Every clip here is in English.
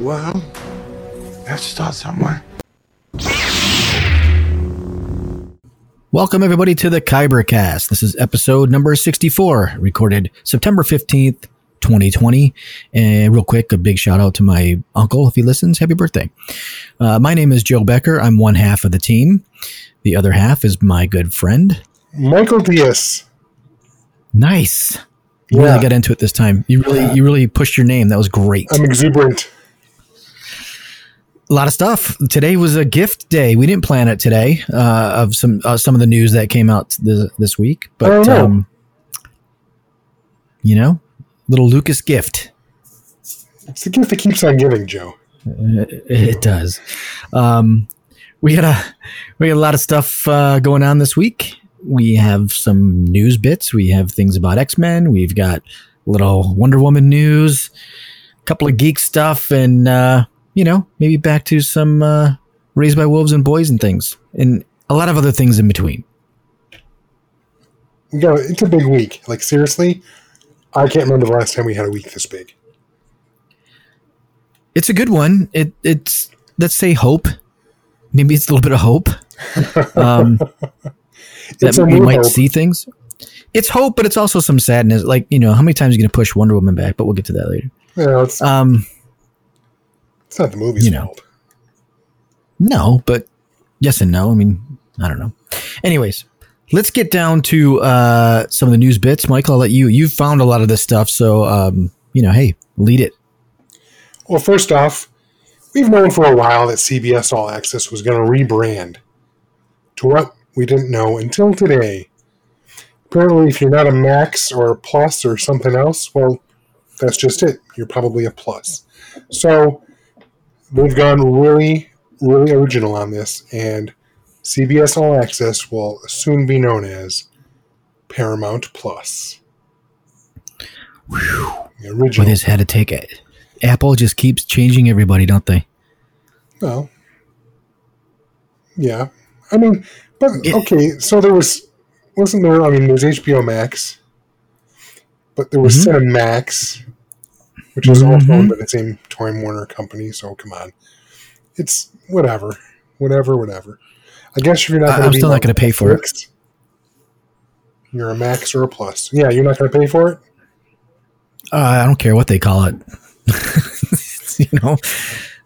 Well, let's start somewhere. Welcome, everybody, to the Kybercast. This is episode number 64, recorded September 15th, 2020. And real quick, a big shout out to my uncle if he listens. Happy birthday. Uh, my name is Joe Becker. I'm one half of the team. The other half is my good friend. Michael Diaz. Nice. You Yeah. really got into it this time. You really, you really pushed your name. That was great. I'm exuberant. A lot of stuff. Today was a gift day. We didn't plan it today uh, of some uh, some of the news that came out this, this week, but Oh, um, you know, little Lucas gift. It's the gift that keeps on giving, Joe. It does. Um, we had a we had a lot of stuff uh, going on this week. We have some news bits. We have things about X Men. We've got little Wonder Woman news, a couple of geek stuff, and uh, you know maybe back to some uh, Raised by Wolves and Boys and things, and a lot of other things in between. We it's a big week. Like seriously, I can't remember the last time we had a week this big. It's a good one. It it's let's say hope. Maybe it's a little bit of hope. Um, that we might hope. see things. It's hope, but it's also some sadness. Like you know, how many times are you going to push Wonder Woman back? But we'll get to that later. It's Um, it's not the movie's you know. fault. no, but yes and no. I mean, I don't know. Anyways, let's get down to uh, some of the news bits. Michael, I'll let you. You've found a lot of this stuff, so um, you know, hey, lead it. Well, first off, we've known for a while that CBS All Access was going to rebrand to what we didn't know until today. Apparently, if you're not a Max or a Plus or something else, well, that's just it. You're probably a Plus. So they've gone really, really original on this, and CBS All Access will soon be known as Paramount Plus. The original. With his had to take it. Apple just keeps changing everybody, don't they? Well, yeah. I mean, but okay. So there was, wasn't there? I mean, there's HBO Max, but there was Mhm. Cinemax, which is also Mhm. owned by the same Time Warner company. So come on, it's whatever, whatever, whatever. I guess if you're not. I'm still not gonna pay for it. You're a Max or a Plus. Yeah, you're not going to pay for it. Uh, I don't care what they call it. you know,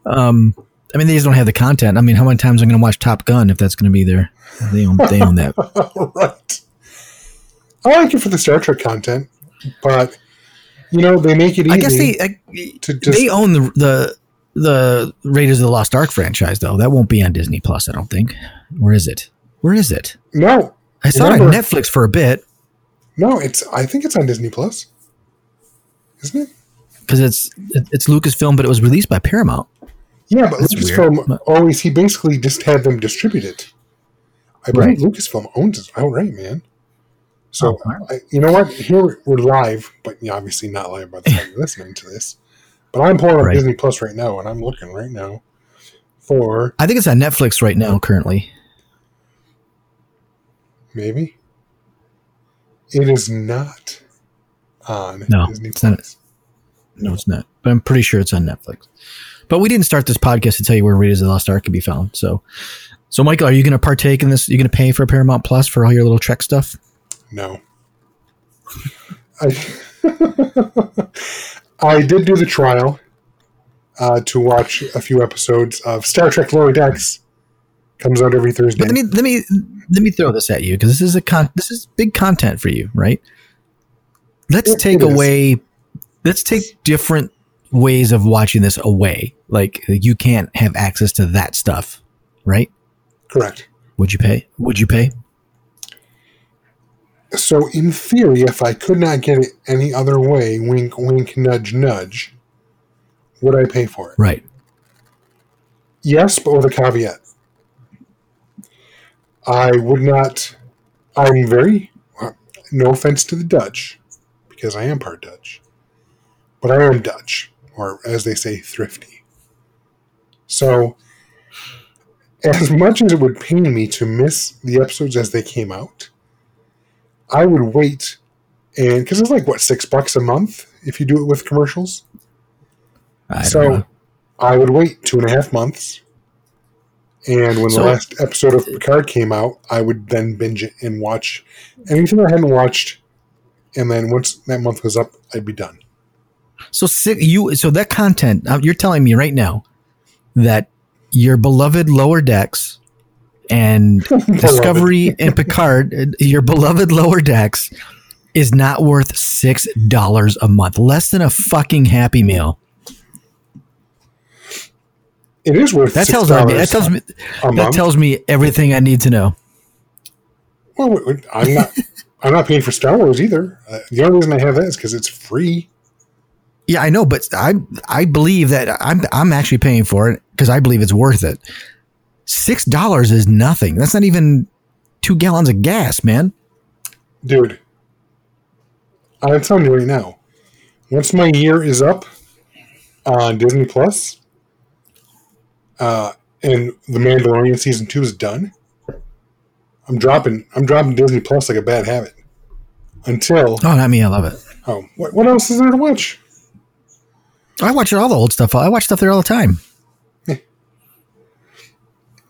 um, I mean, they just don't have the content. I mean, how many times am I going to watch Top Gun if that's going to be there? They own, they own that. right. I like it for the Star Trek content, but you know they make it easy. I guess they I, to just they own the the the Raiders of the Lost Ark franchise, though. That won't be on Disney Plus, I don't think. Where is it? Where is it? no, I saw it on Netflix for a bit no. It's I think it's on Disney Plus, isn't it? because it's it, it's Lucasfilm, but it was released by Paramount. Yeah, but That's Lucasfilm weird. always he basically just had them distribute it. I believe Right. Lucasfilm owns it outright, man. So Oh, wow. I, you know what? Here we're live, but yeah, obviously not live by the time you're listening to this. But I'm pulling up Right. Disney Plus right now, and I'm looking right now for I think it's on Netflix right now, currently. maybe it is not on No, Disney it's not. No, it's not. But I'm pretty sure it's on Netflix. But we didn't start this podcast to tell you where Raiders of the Lost Ark can be found. So, so Michael, are you going to partake in this? Are You're going to pay for Paramount Plus for all your little Trek stuff? No. I I did do the trial uh, to watch a few episodes of Star Trek Lower Decks. Comes out every Thursday. But let me let me let me throw this at you because this is a con- this is big content for you, right? Let's It- take it is. away. Let's take different ways of watching this away. Like you can't have access to that stuff, right? Correct. Would you pay? Would you pay? So, in theory, if I could not get it any other way, wink, wink, nudge, nudge, would I pay for it? Right. Yes, but with a caveat. I would not. I'm very. No offense to the Dutch, because I am part Dutch. But I am Dutch, or as they say, thrifty. So, as much as it would pain me to miss the episodes as they came out, I would wait. And because it's like, what, six bucks a month if you do it with commercials? I so know. I would wait two and a half months. And when So- the last episode of Picard came out, I would then binge it and watch anything I hadn't watched. And then once that month was up, I'd be done. So you so that content uh, you're telling me right now that your beloved Lower Decks and Discovery and Picard, your beloved Lower Decks, is not worth six dollars a month, less than a fucking Happy Meal. It is worth That $6 tells me that tells me that tells me everything I need to know. well, I'm not. I'm not paying for Star Wars either. Uh, the only reason I have that is because it's free. Yeah, I know, but I I believe that I'm I'm actually paying for it because I believe it's worth it. Six dollars is nothing. That's not even two gallons of gas, man. Dude, I'm telling you right now, once my year is up on Disney Plus, uh, and The Mandalorian season two is done, I'm dropping. I'm dropping Disney Plus like a bad habit. Until Oh, not me. I love it. oh, what, what else is there to watch? I watch all the old stuff. I watch stuff there all the time.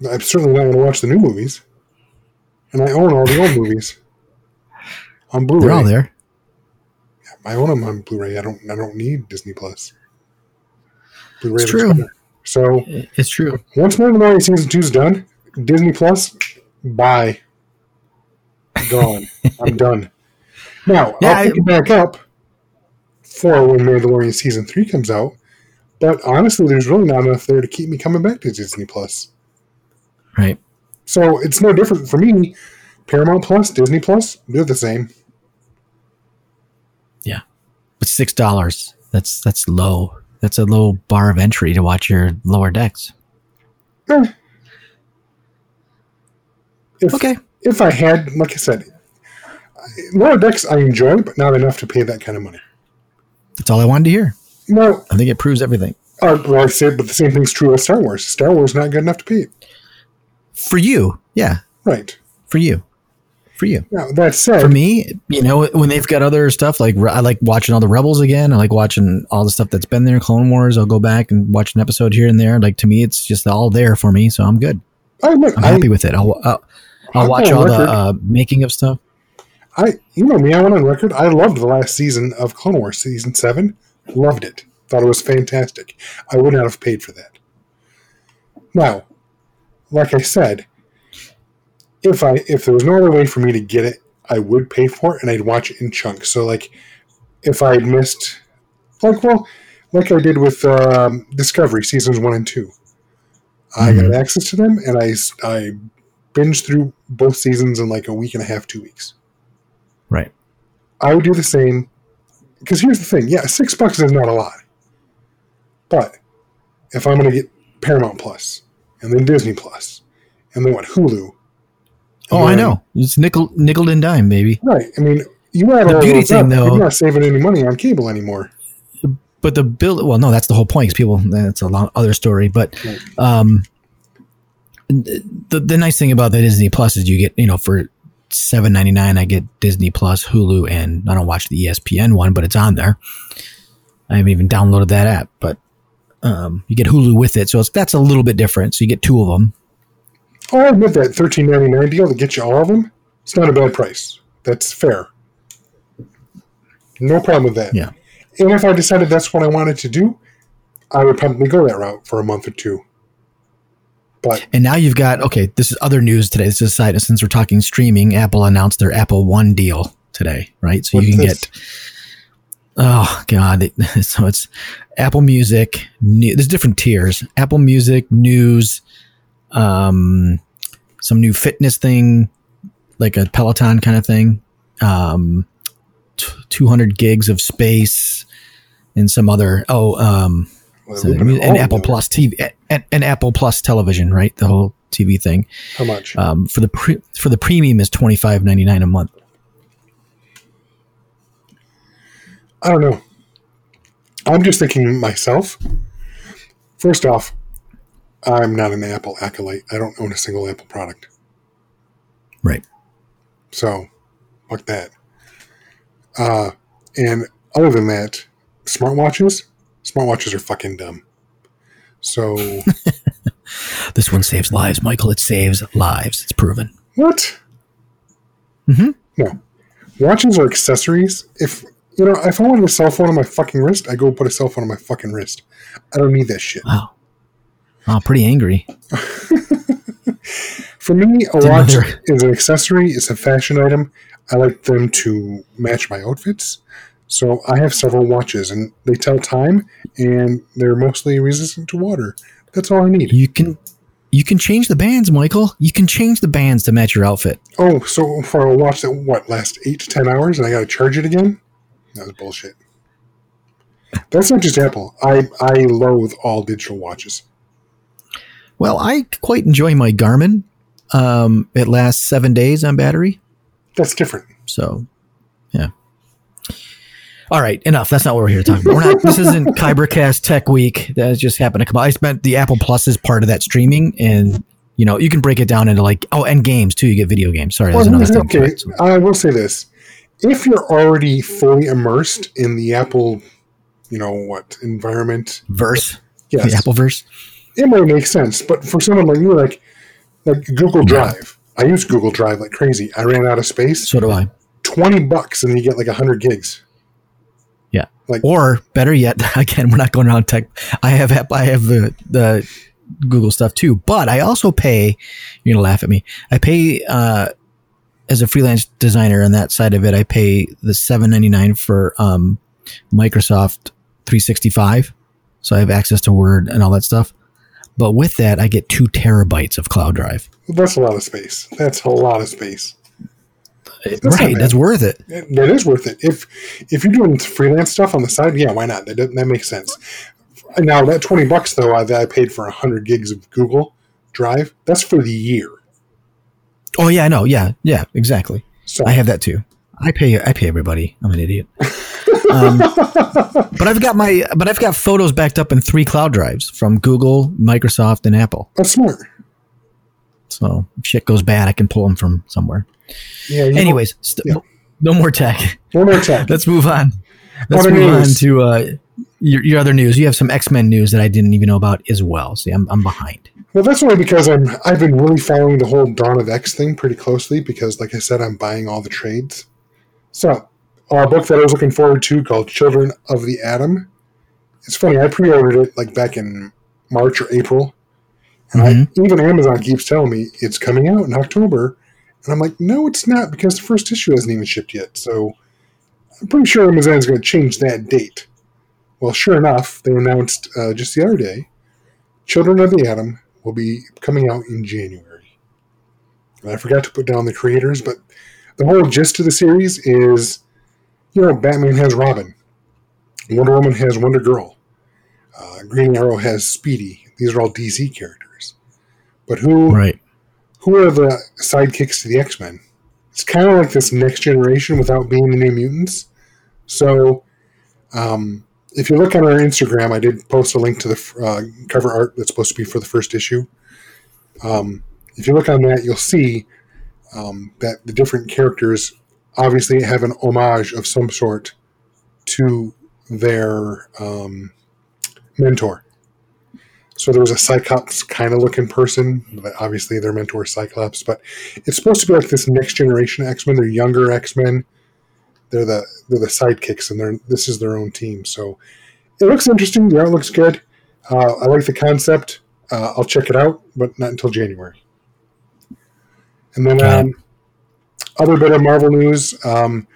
I'm certainly not going to watch the new movies, and I own all the old movies on Blu-ray. They're all there. I own them on Blu-ray. I don't. I don't need Disney Plus. Blu-ray It's true. better. So It's true. once Mandalorian season two is done, Disney Plus, bye, gone. I'm done. Now Yeah, I'll pick I- it back up for when Mandalorian season three comes out. But honestly, there's really not enough there to keep me coming back to Disney Plus. Right. So it's no different for me. Paramount Plus, Disney Plus, they're the same. Yeah. But six dollars. That's that's low. That's a low bar of entry to watch your lower decks. Eh. If, Okay. If I had, like I said, Lower Decks I enjoy, but not enough to pay that kind of money. That's all I wanted to hear. No, I think it proves everything. uh, well, I said, but the same thing's true with Star Wars. Star Wars not good enough to pay. For you. Yeah. Right. For you. For you. Now that said, For me, you know, when they've got other stuff like I like watching all the Rebels again. I like watching all the stuff that's been there. Clone Wars. I'll go back and watch an episode here and there. Like to me, it's just all there for me, so I'm good. I look, I'm I, happy with it. I'll I'll, I'll I'll watch all the uh, making of stuff. I, you know me, I went on record. I loved the last season of Clone Wars, season seven. Loved it. Thought it was fantastic. I would not have paid for that. Now, like I said, if I if there was no other way for me to get it, I would pay for it and I'd watch it in chunks. So like, if I missed, like well, like I did with um, Discovery seasons one and two, I got access to them and I I binged through both seasons in like a week and a half, two weeks. Right. I would do the same. Because here's the thing, yeah, six bucks is not a lot. But if I'm going to get Paramount Plus, and then Disney Plus, and then what Hulu? Oh, I know. It's nickel nickel and dime, baby. Right. I mean, you add the all beauty thing, up, though. You're not saving any money on cable anymore. But the bill, well, no, that's the whole point. Because people, that's a long other story. But um, the the nice thing about the Disney Plus is you get, you know, for seven ninety nine, I get Disney Plus, Hulu, and I don't watch the ESPN one, but it's on there. I haven't even downloaded that app, but um, you get Hulu with it, so it's, that's a little bit different. So you get two of them. Oh, I admit that thirteen ninety nine deal to get you all of them. It's not a bad price. That's fair. No problem with that. Yeah. And if I decided that's what I wanted to do, I would probably go that route for a month or two. But And now you've got okay. This is other news today. This is side since we're talking streaming. Apple announced their Apple One deal today, right? So you can this? get. Oh God! So it's Apple Music. New, there's different tiers. Apple Music, news, um, some new fitness thing, like a Peloton kind of thing. Um, t- 200 gigs of space, and some other. Oh, um, So, and Apple. Plus TV and, and Apple Plus television, right? The whole TV thing. How much? Um, for the pre- for the premium is twenty five ninety nine a month. I don't know. I'm just thinking myself. First off, I'm not an Apple acolyte. I don't own a single Apple product. Right. So, fuck that. Uh, and other than that, smartwatches, smartwatches are fucking dumb. So, This one saves lives, Michael. It saves lives. It's proven. what? Mm-hmm. No. Watches are accessories. If, you know, if I wanted a cell phone on my fucking wrist, I go put a cell phone on my fucking wrist. I don't need that shit. Wow. Wow, pretty angry. For me, a watch is an accessory. It's a fashion item. I like them to match my outfits. So I have several watches, and they tell time, and they're mostly resistant to water. That's all I need. You can you can change the bands, Michael. You can change the bands to match your outfit. Oh, so for a watch that what lasts eight to ten hours, and I got to charge it again? That was bullshit. That's not just Apple. I I loathe all digital watches. Well, I quite enjoy my Garmin. Um, it lasts seven days on battery. That's different. So, yeah. All right, enough. That's not what we're here to talk about. We're not. This isn't Kybercast Tech Week. That just happened to come. I spent the Apple Plus is part of that streaming, and you know you can break it down into like oh, and games too. You get video games. Sorry, that's Well, another thing. okay, I will say this: if you're already fully immersed in the Apple, you know what environment, Verse, yes, the Apple Verse. it might make sense. But for someone like you, like like Google Drive, I use Google Drive like crazy. I ran out of space. So do I. Twenty bucks, and you get like hundred gigs. Yeah. Like- or better yet, again, we're not going around tech. I have app- I have the the Google stuff too, but I also pay. You're gonna laugh at me. I pay uh, as a freelance designer on that side of it. I pay the seven ninety nine for um, Microsoft 365, so I have access to Word and all that stuff. But with that, I get two terabytes of cloud drive. That's a lot of space. That's a lot of space. not right, that's worth it. That that is worth it. If if you're doing freelance stuff on the side, yeah, why not? That that makes sense. Now that twenty bucks though I, that I paid for hundred gigs of Google Drive, that's for the year. Oh yeah, I know. Yeah, yeah, exactly. So I have that too. I pay. I pay everybody. I'm an idiot. Um, but I've got my. But I've got photos backed up in three cloud drives from Google, Microsoft, and Apple. that's smart. So if shit goes bad, I can pull them from somewhere. Yeah. Anyways, st- yeah. no more tech. one more time. Let's move on. Let's Other move on to uh, your, your other news. You have some X Men news that I didn't even know about as well. See, I'm I'm behind. Well, that's only because I'm I've been really following the whole Dawn of X thing pretty closely because, like I said, I'm buying all the trades. So, a book that I was looking forward to called Children of the Atom. It's funny, I pre-ordered it like back in March or April, and I, even Amazon keeps telling me it's coming out in October, and I'm like, no, it's not because the first issue hasn't even shipped yet. So, I'm pretty sure Amazon's going to change that date. Well, sure enough, they announced uh, just the other day, Children of the Atom will be coming out in January. And I forgot to put down the creators, but the whole gist of the series is, you know, Batman has Robin, Wonder Woman has Wonder Girl, uh, Green Arrow has Speedy. These are all DC characters. But who Right. who are the sidekicks to the X Men? It's kind of like this next generation without being the New Mutants. So, um, if you look on our Instagram, I did post a link to the uh, cover art that's supposed to be for the first issue. Um, if you look on that, you'll see um, that the different characters obviously have an homage of some sort to their um, mentor. So there was a Cyclops kind of looking person, but obviously their mentor is Cyclops. But it's supposed to be like this next generation X Men. They're younger X Men. They're the they're the sidekicks, and they're this is their own team. So it looks interesting. The art looks good. Uh, I like the concept. Uh, I'll check it out, but not until January. And then um, other bit of Marvel news. Um,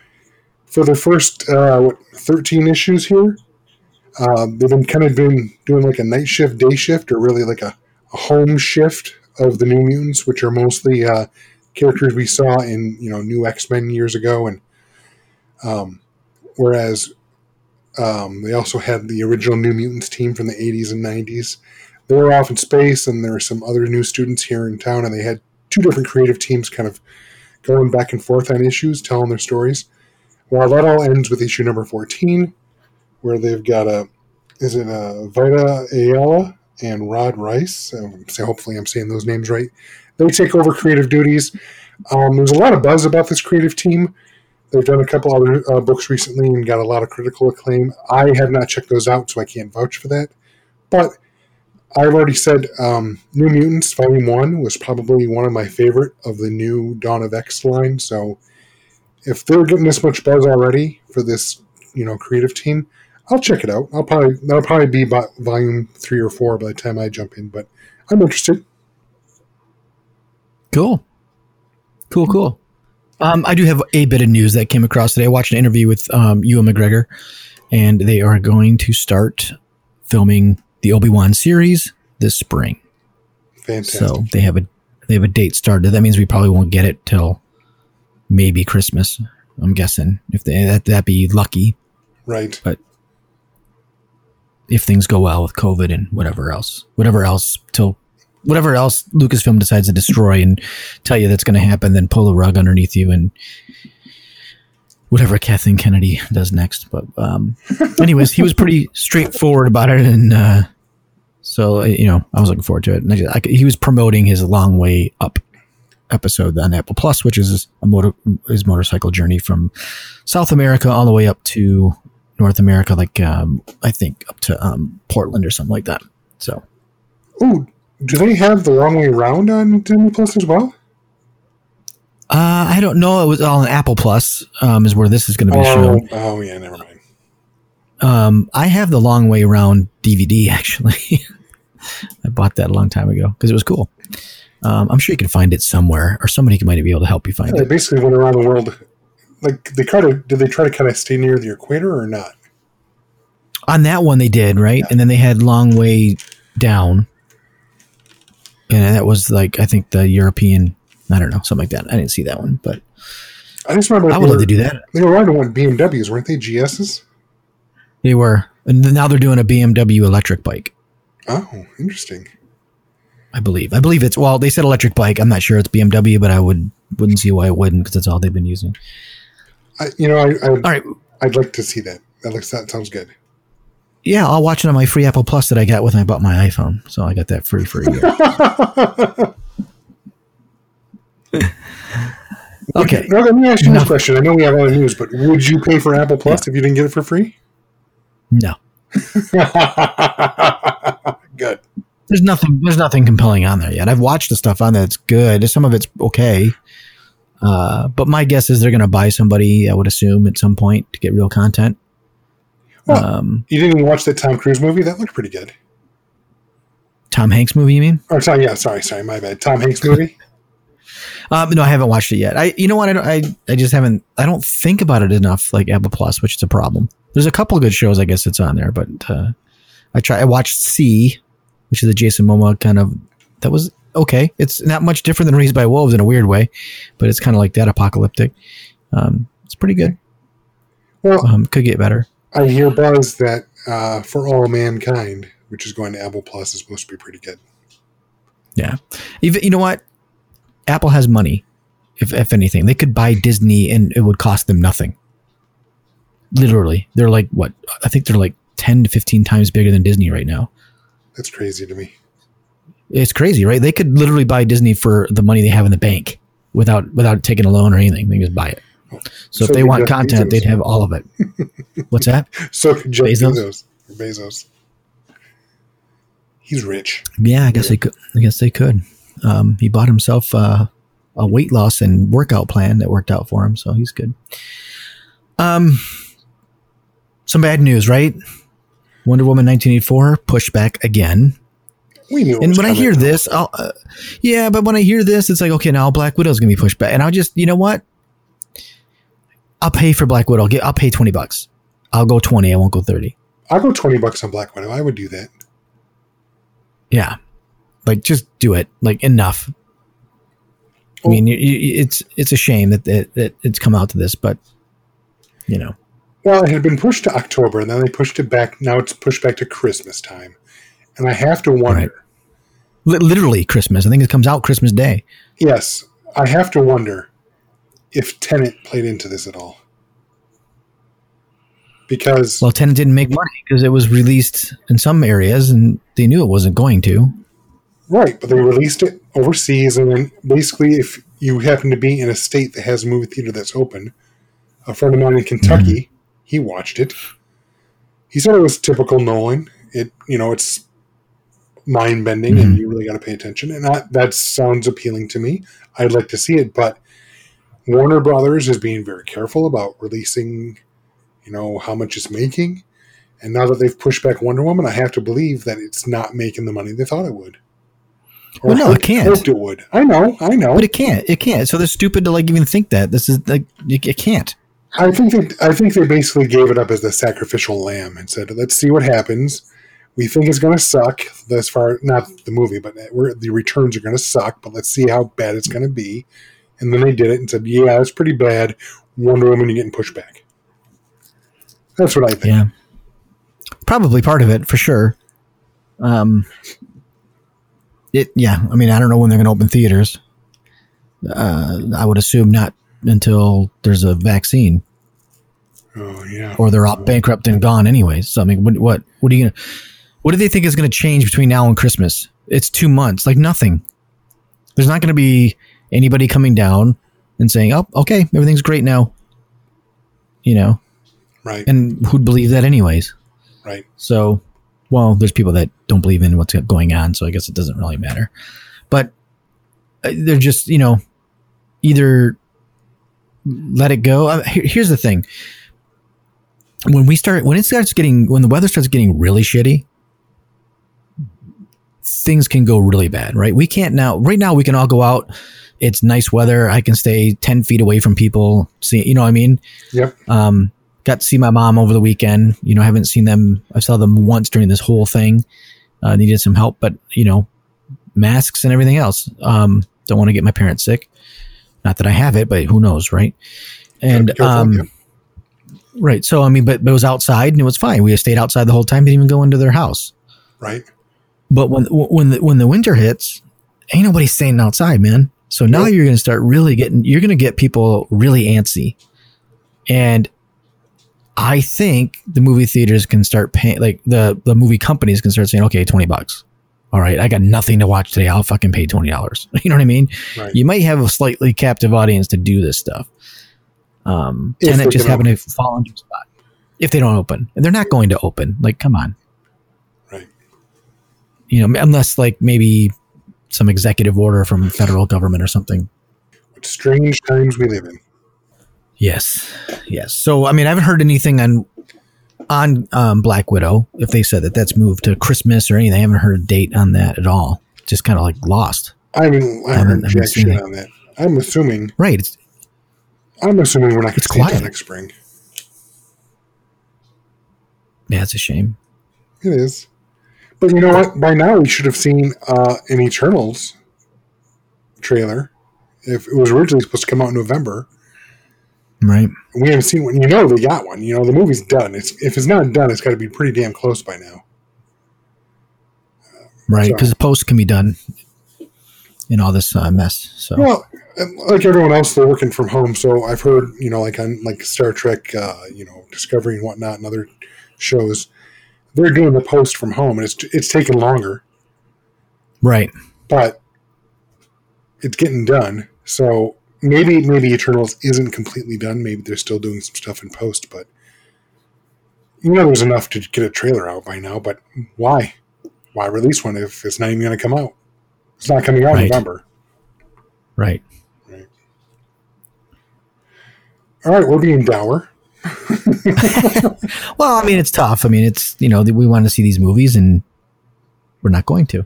for the first uh, what, 13 issues here, uh, they've been kind of been doing like a night shift, day shift, or really like a, a home shift of the New Mutants, which are mostly uh, characters we saw in you know New X Men years ago, and um, whereas Um, they also had the original New Mutants team from the 80s and 90s. They were off in space, and there were some other new students here in town, and they had two different creative teams kind of going back and forth on issues, telling their stories. Well, that all ends with issue number 14, where they've got a, is it a Vita Ayala and Rod Reis? Um, so hopefully I'm saying those names right. They take over creative duties. Um, there's a lot of buzz about this creative team. They've done a couple other uh, books recently and got a lot of critical acclaim. I have not checked those out, so I can't vouch for that. But I've already said um, New Mutants Volume 1 was probably one of my favorite of the new Dawn of X line. So if they're getting this much buzz already for this, you know, creative team, I'll check it out. I'll probably that'll probably be by volume three or four by the time I jump in, but I'm interested. Cool. Cool, cool. Um, I do have a bit of news that came across today. I watched an interview with um, Ewan McGregor, and they are going to start filming the Obi Wan series this spring. Fantastic. So they have a they have a date started. That means we probably won't get it till maybe Christmas. I'm guessing if they, that that be lucky. right. But if things go well with COVID and whatever else, whatever else till whatever else Lucasfilm decides to destroy and tell you that's going to happen, then pull the rug underneath you and whatever Kathleen Kennedy does next. But um, anyways, he was pretty straightforward about it, and uh, so you know I was looking forward to it. And I just, I, he was promoting his long way up episode on Apple Plus, which is a motor his motorcycle journey from South America all the way up to North America, like um, I think up to um, Portland or something like that. So Ooh, do they have the wrong way around on Disney Plus as well? uh, I don't know. It was all on Apple Plus. Um, is where this is going to be Oh, shown. oh yeah, never mind. Um, I have the long way around DVD actually. I bought that a long time ago because it was cool. Um, I'm sure you can find it somewhere, or somebody might be able to help you find They it. basically went around the world. Like they try to did they try to kind of stay near the equator or not? On that one, they did right, and then they had long way down, and that was like I think the European. I don't know something like that. I didn't see that one, but I just remember I would love to do that. they were riding one BMWs, weren't they? GSs. They were, and now they're doing a BMW electric bike. Oh, interesting. I believe. I believe it's well. They said electric bike. I'm not sure it's BMW, but I would wouldn't see why it wouldn't because that's all they've been using. I, you know, I, I All right, I'd like to see that. That looks that sounds good. Yeah, I'll watch it on my free Apple Plus that I got when I bought my iPhone. So I got that free for a year. okay, Now let me ask you this question. I know we have other news, but would you pay for Apple Plus if you didn't get it for free? no, good. there's nothing. There's nothing compelling on there yet. I've watched the stuff on there. It's good. Some of it's okay. Uh, but my guess is they're going to buy somebody. I would assume at some point to get real content. Um, You didn't even watch that Tom Cruise movie? That looked pretty good. Tom Hanks movie, you mean? Or sorry, yeah, sorry, sorry, my bad. Tom Hanks movie. Um, no, I haven't watched it yet. I, you know what? I, don't, I, I just haven't. I don't think about it enough, like Apple Plus, which is a problem. There's a couple of good shows, I guess, it's on there, but uh, I try. I watched See, which is a Jason Momoa kind of. That was okay. It's not much different than Raised by Wolves in a weird way, but it's kind of like that apocalyptic. Um, it's pretty good. Well, Um, could get better. I hear buzz that uh, For All Mankind, which is going to Apple Plus, is supposed to be pretty good. Yeah. Even you know what? Apple has money. If if anything, they could buy Disney and it would cost them nothing. Literally, they're like what? I think they're like ten to fifteen times bigger than Disney right now. That's crazy to me. It's crazy, right? They could literally buy Disney for the money they have in the bank without without taking a loan or anything. They can just buy it. So, So if they want content, Bezos. they'd have all of it. What's that? So could Jeff Bezos? Bezos. Bezos. He's rich. Yeah, I guess they could. I guess they could. Um, he bought himself uh, a weight loss and workout plan that worked out for him, so he's good. Um, some bad news, right? Wonder Woman 1984 pushed back again. We knew. And when I hear this, I'll, uh, yeah, but when I hear this, it's like, okay, now Black Widow's gonna be pushed back, and I'll just, you know what? I'll pay for Black Widow. I'll, get, I'll pay 20 bucks. I'll go 20. I won't go 30. I'll go twenty bucks on Black Widow. I would do that. Yeah, like just do it. Like enough. I mean, you, you, it's it's a shame that, that that it's come out to this, but you know, Well, it had been pushed to October, and then they pushed it back. Now it's pushed back to Christmas time, and I have to wonder. Right. Li- literally Christmas. I think it comes out Christmas Day. Yes, I have to wonder if Tenet played into this at all, because Well, Tenet didn't make money because it was released in some areas, and they knew it wasn't going to. right, but they released it overseas, and then basically, if you happen to be in a state that has a movie theater that's open, a friend of mine in Kentucky, he watched it. He said it was typical Nolan. It you know it's mind bending, and Mhm. you really got to pay attention, and that that sounds appealing to me. I'd like to see it, but Warner Brothers is being very careful about releasing, you know, how much it's making. And now that they've pushed back Wonder Woman, I have to believe that it's not making the money they thought it would. Or Well, no, it can't. Hoped it would. I know, I know. But it can't. It can't. So they're stupid to like even think that. This is like it, can't. I think that I think they basically gave it up as the sacrificial lamb and said, "Let's see what happens." We think it's going to suck. As far not the movie, but uh, we're, the returns are going to suck. But let's see how bad it's going to be. And then they did it and said, "Yeah, it's pretty bad." Wonder Woman, you're getting pushback. That's what I think. Yeah. Probably part of it for sure. Um. It yeah. I mean, I don't know when they're going to open theaters. Uh, I would assume not until there's a vaccine, Oh yeah. or they're all bankrupt and gone anyway. So I mean, what what what are you gonna? What do they think is going to change between now and Christmas? It's two months, like nothing. There's not going to be anybody coming down and saying, "Oh, okay, everything's great now." You know, Right. and who'd believe that anyways? right. So, well, there's people that don't believe in what's going on, so I guess it doesn't really matter. But uh, they're just, you know, either let it go. Uh, here's the thing: when we start, when it starts getting, when the weather starts getting really shitty, things can go really bad, right? We can't now. Right now, we can all go out. It's nice weather. I can stay ten feet away from people. See, you know what I mean? Yep. Um, got to see my mom over the weekend. You know, I haven't seen them. I saw them once during this whole thing. Uh, needed some help, but you know, masks and everything else. Um, don't want to get my parents sick. Not that I have it, but who knows, right? And Gotta be careful, um, yeah. right. So I mean, but, but it was outside and it was fine. We stayed outside the whole time. Didn't even go into their house. Right. But when when the, when the winter hits, ain't nobody staying outside, man. So now you're going to start really getting. You're going to get people really antsy, and I think the movie theaters can start paying. Like the the movie companies can start saying, "Okay, twenty bucks. All right, I got nothing to watch today. I'll fucking pay twenty dollars." You know what I mean? Right. You might have a slightly captive audience to do this stuff. Um, If Tenet they just happened to fall into a spot. If they don't open, and they're not going to open. Like, come on Right. you know, unless like maybe some executive order from federal government or something. What strange times we live in. Yes, yes. So I mean, I haven't heard anything on on um, Black Widow if they said that that's moved to Christmas or anything. I haven't heard a date on that at all. Just kind of like lost. I mean, I haven't- haven't haven't jack seen shit it. on that. I'm assuming. Right. It's, I'm assuming we're not going It's to see it quiet. next spring. yeah, it's a shame. It is. But you know what? By now we should have seen uh, an Eternals trailer. If it was originally supposed to come out in November, Right. we haven't seen one. You know they got one. You know the movie's done. It's if it's not done, it's got to be pretty damn close by now. Right. So- Because the post can be done in all this uh, mess. So Well, like everyone else, they're working from home. So I've heard, you know, like on like Star Trek, uh, you know, Discovery and whatnot, and other shows, they're doing the post from home, and it's it's taking longer, right. but it's getting done. So maybe maybe Eternals isn't completely done. Maybe they're still doing some stuff in post, but you know, there's enough to get a trailer out by now. But why? Why release one if it's not even going to come out? It's not coming out in Right. November. Right. All right, we're being dour. Well, I mean, it's tough. I mean, it's you know we want to see these movies and we're not going to.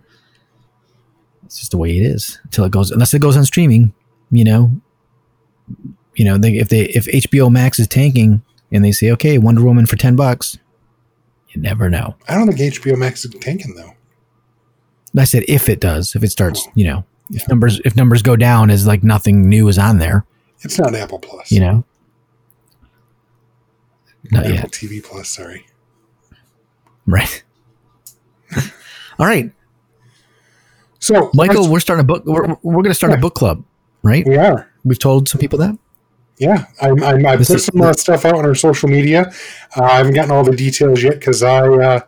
It's just the way it is until it goes, unless it goes on streaming. You know, you know, they, if they if HBO Max is tanking and they say, okay, Wonder Woman for ten bucks, you never know. I don't think HBO Max is tanking though. I said if it does, if it starts, you know, if numbers if numbers go down as like nothing new is on there, It's not Apple Plus. you know. Not Apple yet. TV Plus. Sorry. Right. All right, So, Michael, we're starting a book. We're, we're going to start Yeah. a book club, right? we are. We've told some people that. Yeah, I'm, I'm, I put some uh, stuff out on our social media. Uh, I haven't gotten all the details yet because I uh,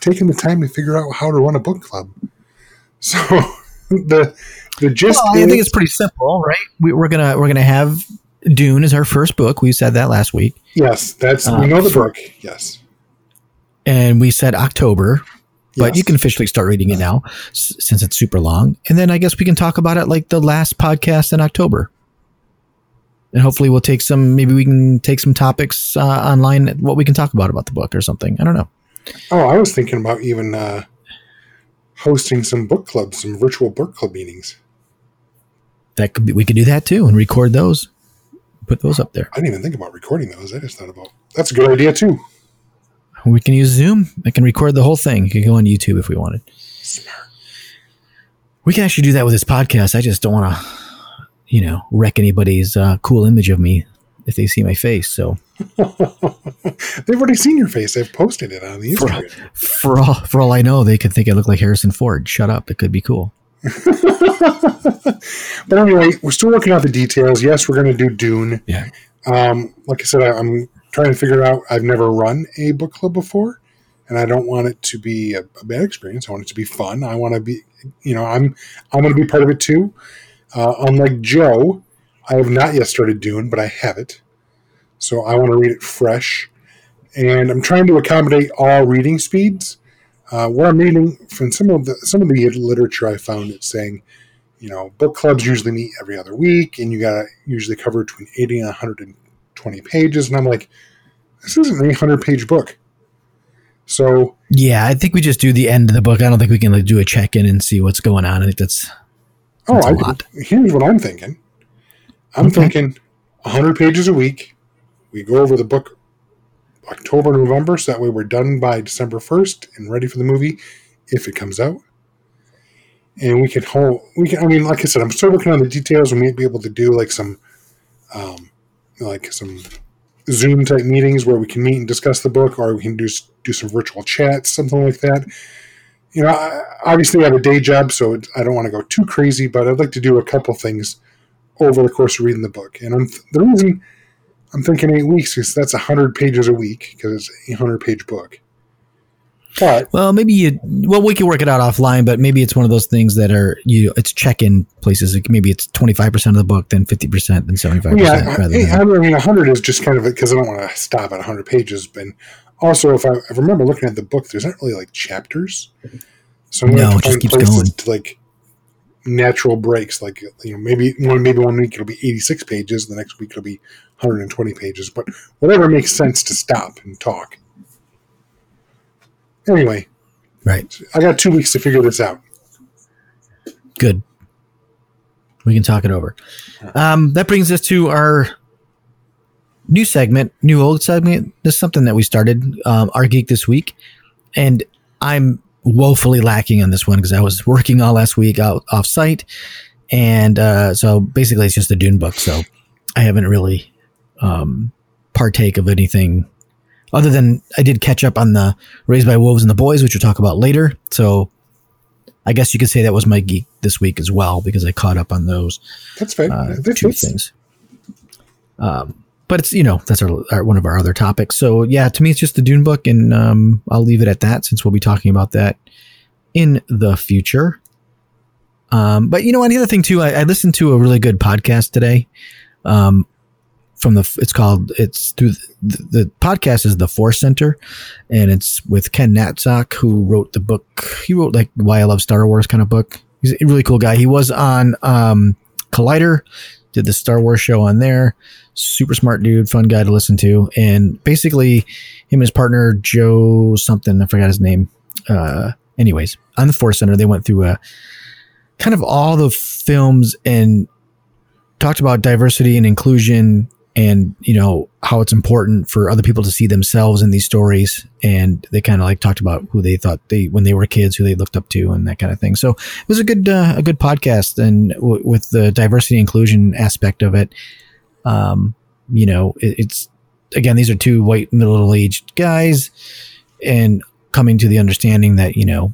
taken the time to figure out how to run a book club. So the the gist Well, I think it's pretty simple, right? We, we're gonna we're gonna have Dune as our first book. We said that last week, yes, that's uh, we know the for- book. Yes, and we said October, but Yes. you can officially start reading it now s- since it's super long. And then I guess we can talk about it like the last podcast in October. And hopefully we'll take some. Maybe we can take some topics uh, online. What we can talk about about the book or something. I don't know. Oh, I was thinking about even uh, hosting some book clubs, some virtual book club meetings. That could be, we could do that too and record those. Put those up there. I didn't even think about recording those. I just thought about that's a good idea too. We can use Zoom. I can record the whole thing. You can go on YouTube if we wanted. We can actually do that with this podcast. I just don't want to, you know, wreck anybody's uh, cool image of me if they see my face. So They've already seen your face. I've posted it on the For- for all for all I know, they could think I look like Harrison Ford. Shut up. It could be cool. but anyway, we're still working out the details. Yes, we're going to do Dune. Yeah. Um, like I said, I, I'm trying to figure out. I've never run a book club before, and I don't want it to be a, a bad experience. I want it to be fun. I want to be, you know, I'm I'm going to be part of it too. Uh, unlike Joe, I have not yet started Dune, but I have it, so I want to read it fresh, and I'm trying to accommodate all reading speeds. Uh, what I'm reading from some of the some of the literature I found, it's saying you know, book clubs usually meet every other week, and you got to usually cover between 80 and 120 pages. And I'm like, this isn't an 800 page book. So, Yeah, I think we just do the end of the book. I don't think we can like, do a check in and see what's going on. I think that's oh, That's a I, lot. here's what I'm thinking I'm Okay. thinking 100 pages a week. We go over the book October, November, so that way we're done by December 1st and ready for the movie if it comes out. And we can hold, we can, I mean, like I said, I'm still working on the details. We may be able to do like some, um, like some Zoom type meetings where we can meet and discuss the book, or we can do do some virtual chats, something like that. You know, I, obviously I have a day job, so it, I don't want to go too crazy, but I'd like to do a couple things over the course of reading the book. And I'm, the reason I'm thinking eight weeks is that's 100 pages a week because it's a 100 page book. But well, maybe you. Well, we can work it out offline, but maybe it's one of those things that are you. It's check in places. Like maybe it's twenty five percent of the book, then fifty percent, then seventy five yeah, I, I than mean, 100 is just kind of because I don't want to stop at 100 pages. But also, if I, if I remember looking at the book, there's not really like chapters. So I'm No, it just keeps going. To, like natural breaks, like you know, maybe one maybe one week it'll be 86 pages, the next week it'll be 120 pages, but whatever makes sense to stop and talk. Anyway, right. I got two weeks to figure this out. Good. We can talk it over. Um, that brings us to our new segment, new old segment. This is something that we started, um, our geek this week, and I'm woefully lacking on this one because I was working all last week out off site, and uh, so basically it's just a Dune book. So I haven't really um, partake of anything other than I did catch up on the Raised by Wolves and the Boys, which we'll talk about later. So I guess you could say that was my geek this week as well because I caught up on those That's fair. uh, two things. Um, but it's you know that's our, our one of our other topics. So yeah, to me it's just the Dune book, and um, I'll leave it at that since we'll be talking about that in the future. Um, but you know, another thing too, I, I listened to a really good podcast today. Um, from the it's called it's through the, the podcast is the Force Center, and it's with Ken Napzok who wrote the book. He wrote like Why I Love Star Wars kind of book. He's a really cool guy. He was on um, Collider, did the Star Wars show on there. Super smart dude, fun guy to listen to, and basically him and his partner Joe something I forgot his name. Uh, anyways, on the Force Center, they went through a kind of all the films and talked about diversity and inclusion and you know how it's important for other people to see themselves in these stories. And they kind of like talked about who they thought they when they were kids who they looked up to and that kind of thing. So it was a good uh, a good podcast and w- with the diversity inclusion aspect of it um you know it, it's again, these are two white middle aged guys, and coming to the understanding that you know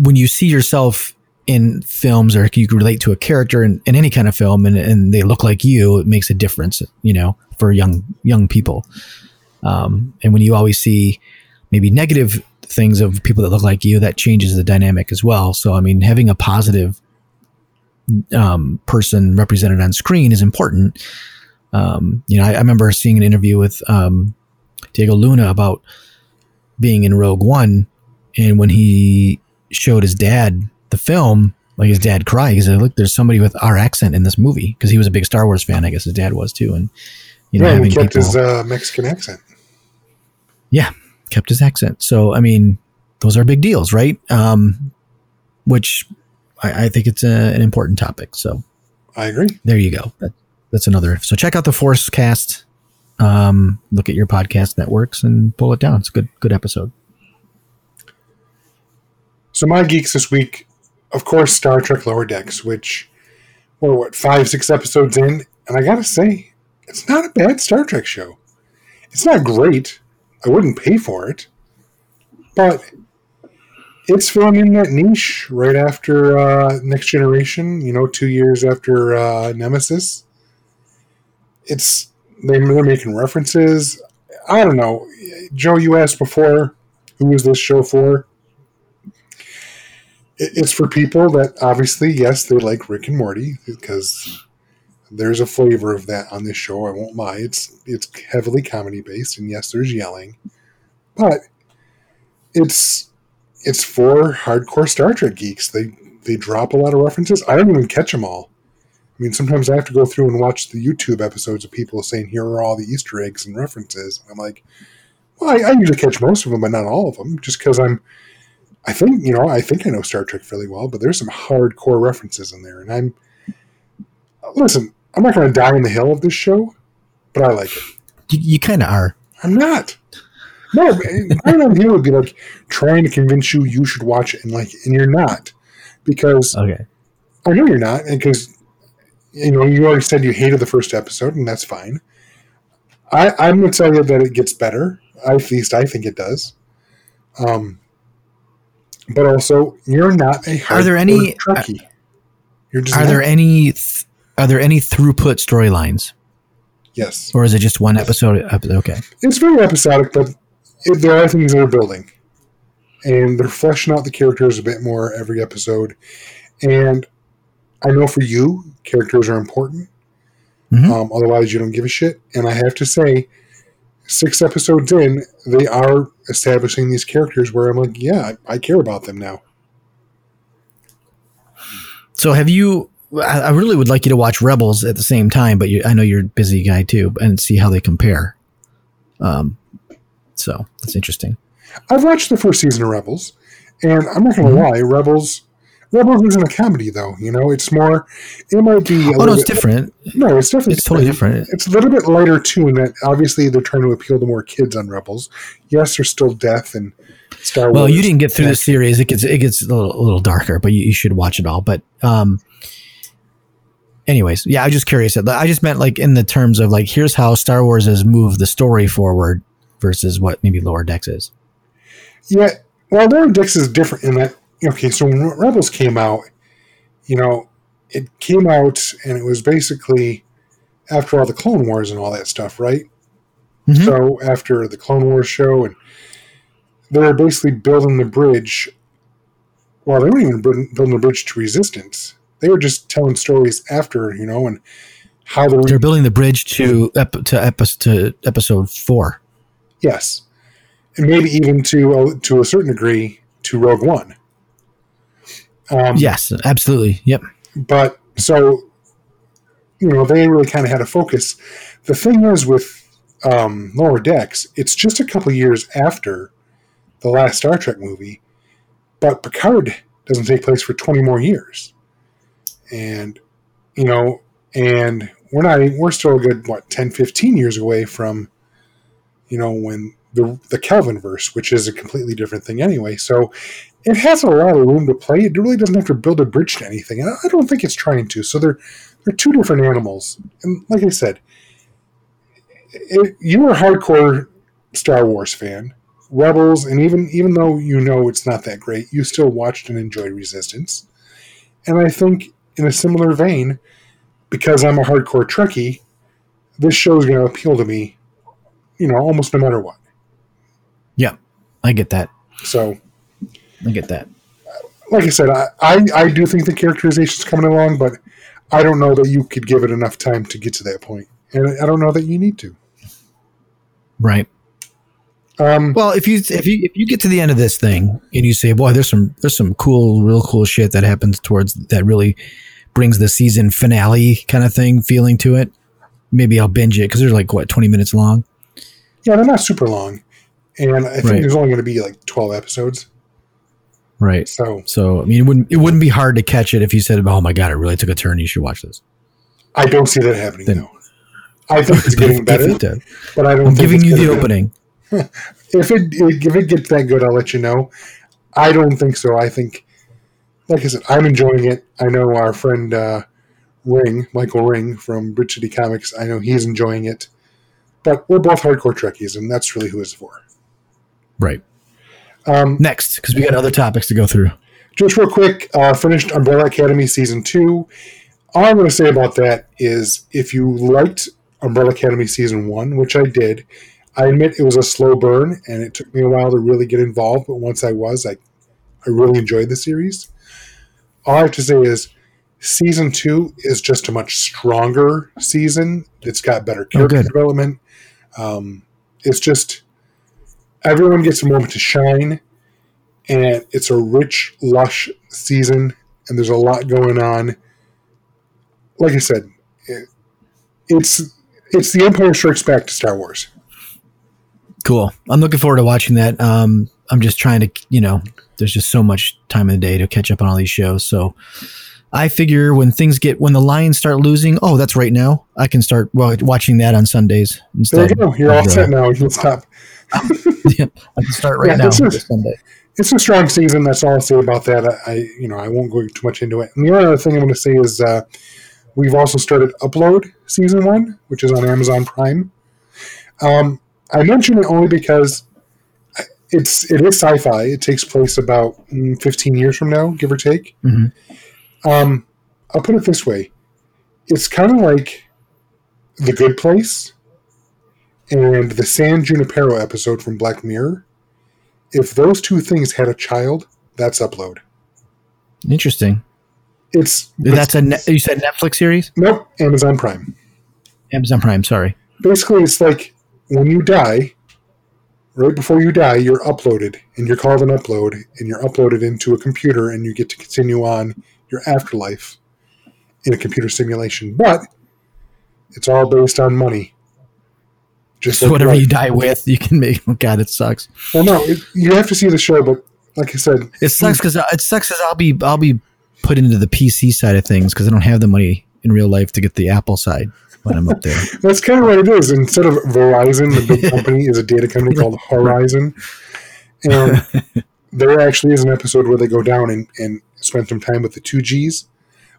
when you see yourself in films or you can relate to a character in, in any kind of film and, and they look like you, it makes a difference, you know, for young young people. Um, and when you always see maybe negative things of people that look like you, that changes the dynamic as well. So I mean, having a positive um, person represented on screen is important. Um, you know, I, I, remember seeing an interview with um, Diego Luna about being in Rogue One, and when he showed his dad the film, like his dad cried. He said, "Look, there's somebody with our accent in this movie," because he was a big Star Wars fan. I guess his dad was too, and you know, yeah, he kept people, his uh, Mexican accent. Yeah, kept his accent. So I mean, those are big deals, right? Um, which I, I think it's a, an important topic. So I agree. There you go. That, that's another. So check out the Force Cast. Um, look at your podcast networks and pull it down. It's a good good episode. So my geeks this week, of course, Star Trek Lower Decks, which we're what five six episodes in, and I gotta say, it's not a bad Star Trek show. It's not great. I wouldn't pay for it, but it's filling in that niche right after uh, Next Generation. You know, two years after uh, Nemesis. It's they, they're making references. I don't know, Joe. You asked before, who is this show for? It's for people that obviously, yes, they like Rick and Morty because there's a flavor of that on this show. I won't lie. It's it's heavily comedy based, and yes, there's yelling, but it's it's for hardcore Star Trek geeks. They they drop a lot of references. I don't even catch them all. I mean, sometimes I have to go through and watch the YouTube episodes of people saying, "Here are all the Easter eggs and references." I'm like, well, I, I usually catch most of them, but not all of them, just because I'm. I think you know, I think I know Star Trek fairly well, but there's some hardcore references in there, and I'm. Listen, I'm not going to die in the hill of this show, but I like it. You, you kind of are. I'm not. No, I on here would be like trying to convince you you should watch it, and like, and you're not, because okay, I know you're not, because you know you already said you hated the first episode, and that's fine. I, I'm going to tell you that it gets better. At least I think it does. Um, but also, you're not a are there any Trekkie. You're just are not. there any th- are there any throughput storylines? Yes. Or is it just one episode? Okay. It's very episodic, but it, there are things they're building, and they're fleshing out the characters a bit more every episode. And I know for you, characters are important. Mm-hmm. Um, otherwise, you don't give a shit. And I have to say, six episodes in, they are establishing these characters where I'm like, yeah, I, I care about them now. So, have you? I really would like you to watch Rebels at the same time, but you, I know you're a busy guy too, and see how they compare. Um, so that's interesting. I've watched the first season of Rebels, and I'm not going to mm-hmm. lie, Rebels. Rebels isn't a comedy, though. You know, it's more. It might be. oh no, it's bit, different. No, it's definitely. It's totally different. It's a little bit lighter too, in that obviously they're trying to appeal to more kids on Rebels. Yes, there's still death and Star Wars. Well, you didn't get through the series. It gets it gets a little, a little darker, but you, you should watch it all. But um, anyways, yeah, I was just curious. I just meant like in the terms of like here's how Star Wars has moved the story forward versus what maybe Lower Decks is. Yeah, well, Lower Decks is different in that. Okay, so when Rebels came out, you know, it came out and it was basically after all the Clone Wars and all that stuff, right? Mm-hmm. So after the Clone Wars show, and they were basically building the bridge. Well, they weren't even building the bridge to Resistance. They were just telling stories after, you know, and how the they're building the bridge to ep- to, epi- to episode four. Yes, and maybe even to uh, to a certain degree to Rogue One. Um, yes, absolutely. Yep. But so you know they really kind of had a focus. The thing is with um, Lower Decks, it's just a couple years after the last Star Trek movie, but Picard doesn't take place for twenty more years, and you know, and we're not we're still a good what 10, 15 years away from you know, when the the Kelvin verse, which is a completely different thing anyway. So it has a lot of room to play. It really doesn't have to build a bridge to anything. And I don't think it's trying to. So they're they're two different animals. And like I said, it, you're a hardcore Star Wars fan, Rebels, and even even though you know it's not that great, you still watched and enjoyed Resistance. And I think in a similar vein, because I'm a hardcore Trekkie, this show is going to appeal to me, you know, almost no matter what. Yeah, I get that. So, I get that. like I said, I, I, I do think the characterization's coming along, but I don't know that you could give it enough time to get to that point. And I don't know that you need to. Right. Um, Well, if you if you if you get to the end of this thing and you say, "Boy, there's some there's some cool, real cool shit that happens towards that really brings the season finale kind of thing feeling to it," maybe I'll binge it because they're like what twenty minutes long. Yeah, they're not super long. And I think Right. there's only going to be like 12 episodes. Right. So So I mean, it wouldn't it wouldn't be hard to catch it if you said, "Oh my god, it really took a turn. You should watch this." I don't see that happening, Then- though. I think it's getting better, it but I don't I'm giving you the opening. If it if it gets that good, I'll let you know. I don't think so. I think, like I said, I'm enjoying it. I know our friend uh, Ring, Michael Ring from Bridge City Comics. I know he's enjoying it. But we're both hardcore Trekkies, and that's really who it's for. Right. Um, Next, because we got other topics to go through. just real quick, uh, finished Umbrella Academy season two. All I'm going to say about that is if you liked Umbrella Academy season one, which I did, I admit it was a slow burn and it took me a while to really get involved. But once I was, I, I really enjoyed the series. All I have to say is season two is just a much stronger season. It's got better character good. development. Um, it's just everyone gets a moment to shine and it's a rich, lush season, and there's a lot going on. Like I said, it, it's it's the Empire Strikes Back to Star Wars. Cool. I'm looking forward to watching that. Um, I'm just trying to, you know, there's just so much time in the day to catch up on all these shows. So I figure when things get, when the Lions start losing, oh, that's right now. I can start well, watching that on Sundays There you go. You're all set now. You can stop. yeah, I can start right Yeah, now. this is- Sunday. It's a strong season. That's all I'll say about that. I, you know I won't go too much into it. And the other thing I'm going to say is uh, we've also started Upload season one, which is on Amazon Prime. Um, I mention it only because it's it is sci-fi. It takes place about mm, 15 years from now, give or take. Mhm. Um, I'll put it this way: it's kind of like The Good Place and the San Junipero episode from Black Mirror. If those two things had a child, that's Upload. Interesting. It's That's a, ne- you said Netflix series? nope Amazon Prime. Amazon Prime, sorry. Basically, it's like when you die, right before you die, you're uploaded, and you're called an upload, and you're uploaded into a computer, and you get to continue on your afterlife in a computer simulation. But it's all based on money. Just So like whatever life. you die with, you can make. Oh God, it sucks. Well, no, it, you have to see the show, but like I said, It sucks because uh, it sucks because I'll be I'll be put into the PC side of things because I don't have the money in real life to get the Apple side when I'm up there. That's kind of what it is. Instead of Verizon, the big company is a data company called Horizon. And there actually is an episode where they go down and, and spend some time with the 2Gs.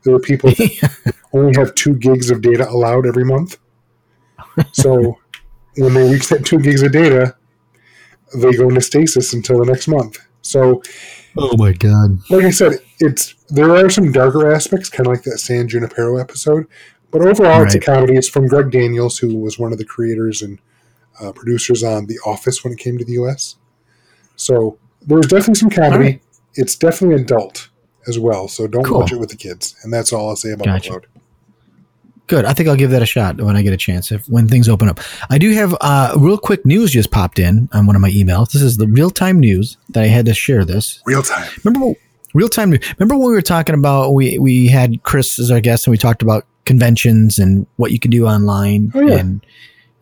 There are people that only have two gigs of data allowed every month. So when they reach that two gigs of data, they go into stasis until the next month. So oh my god! like I said, it's there are some darker aspects, kind of like that San Junipero episode, but overall, it's a comedy. It's from Greg Daniels, who was one of the creators and uh, producers on The Office when it came to the U.S. So there's definitely some comedy. Right. It's definitely adult as well, so don't Cool. watch it with the kids. And that's all I'll say about Gotcha. Upload. Good. I think I'll give that a shot when I get a chance. If when things open up, I do have uh, real quick news just popped in on one of my emails. This is the real time news that I had to share. This Real time. remember real time news. Remember when we were talking about we we had Chris as our guest and we talked about conventions and what you can do online Oh, yeah. and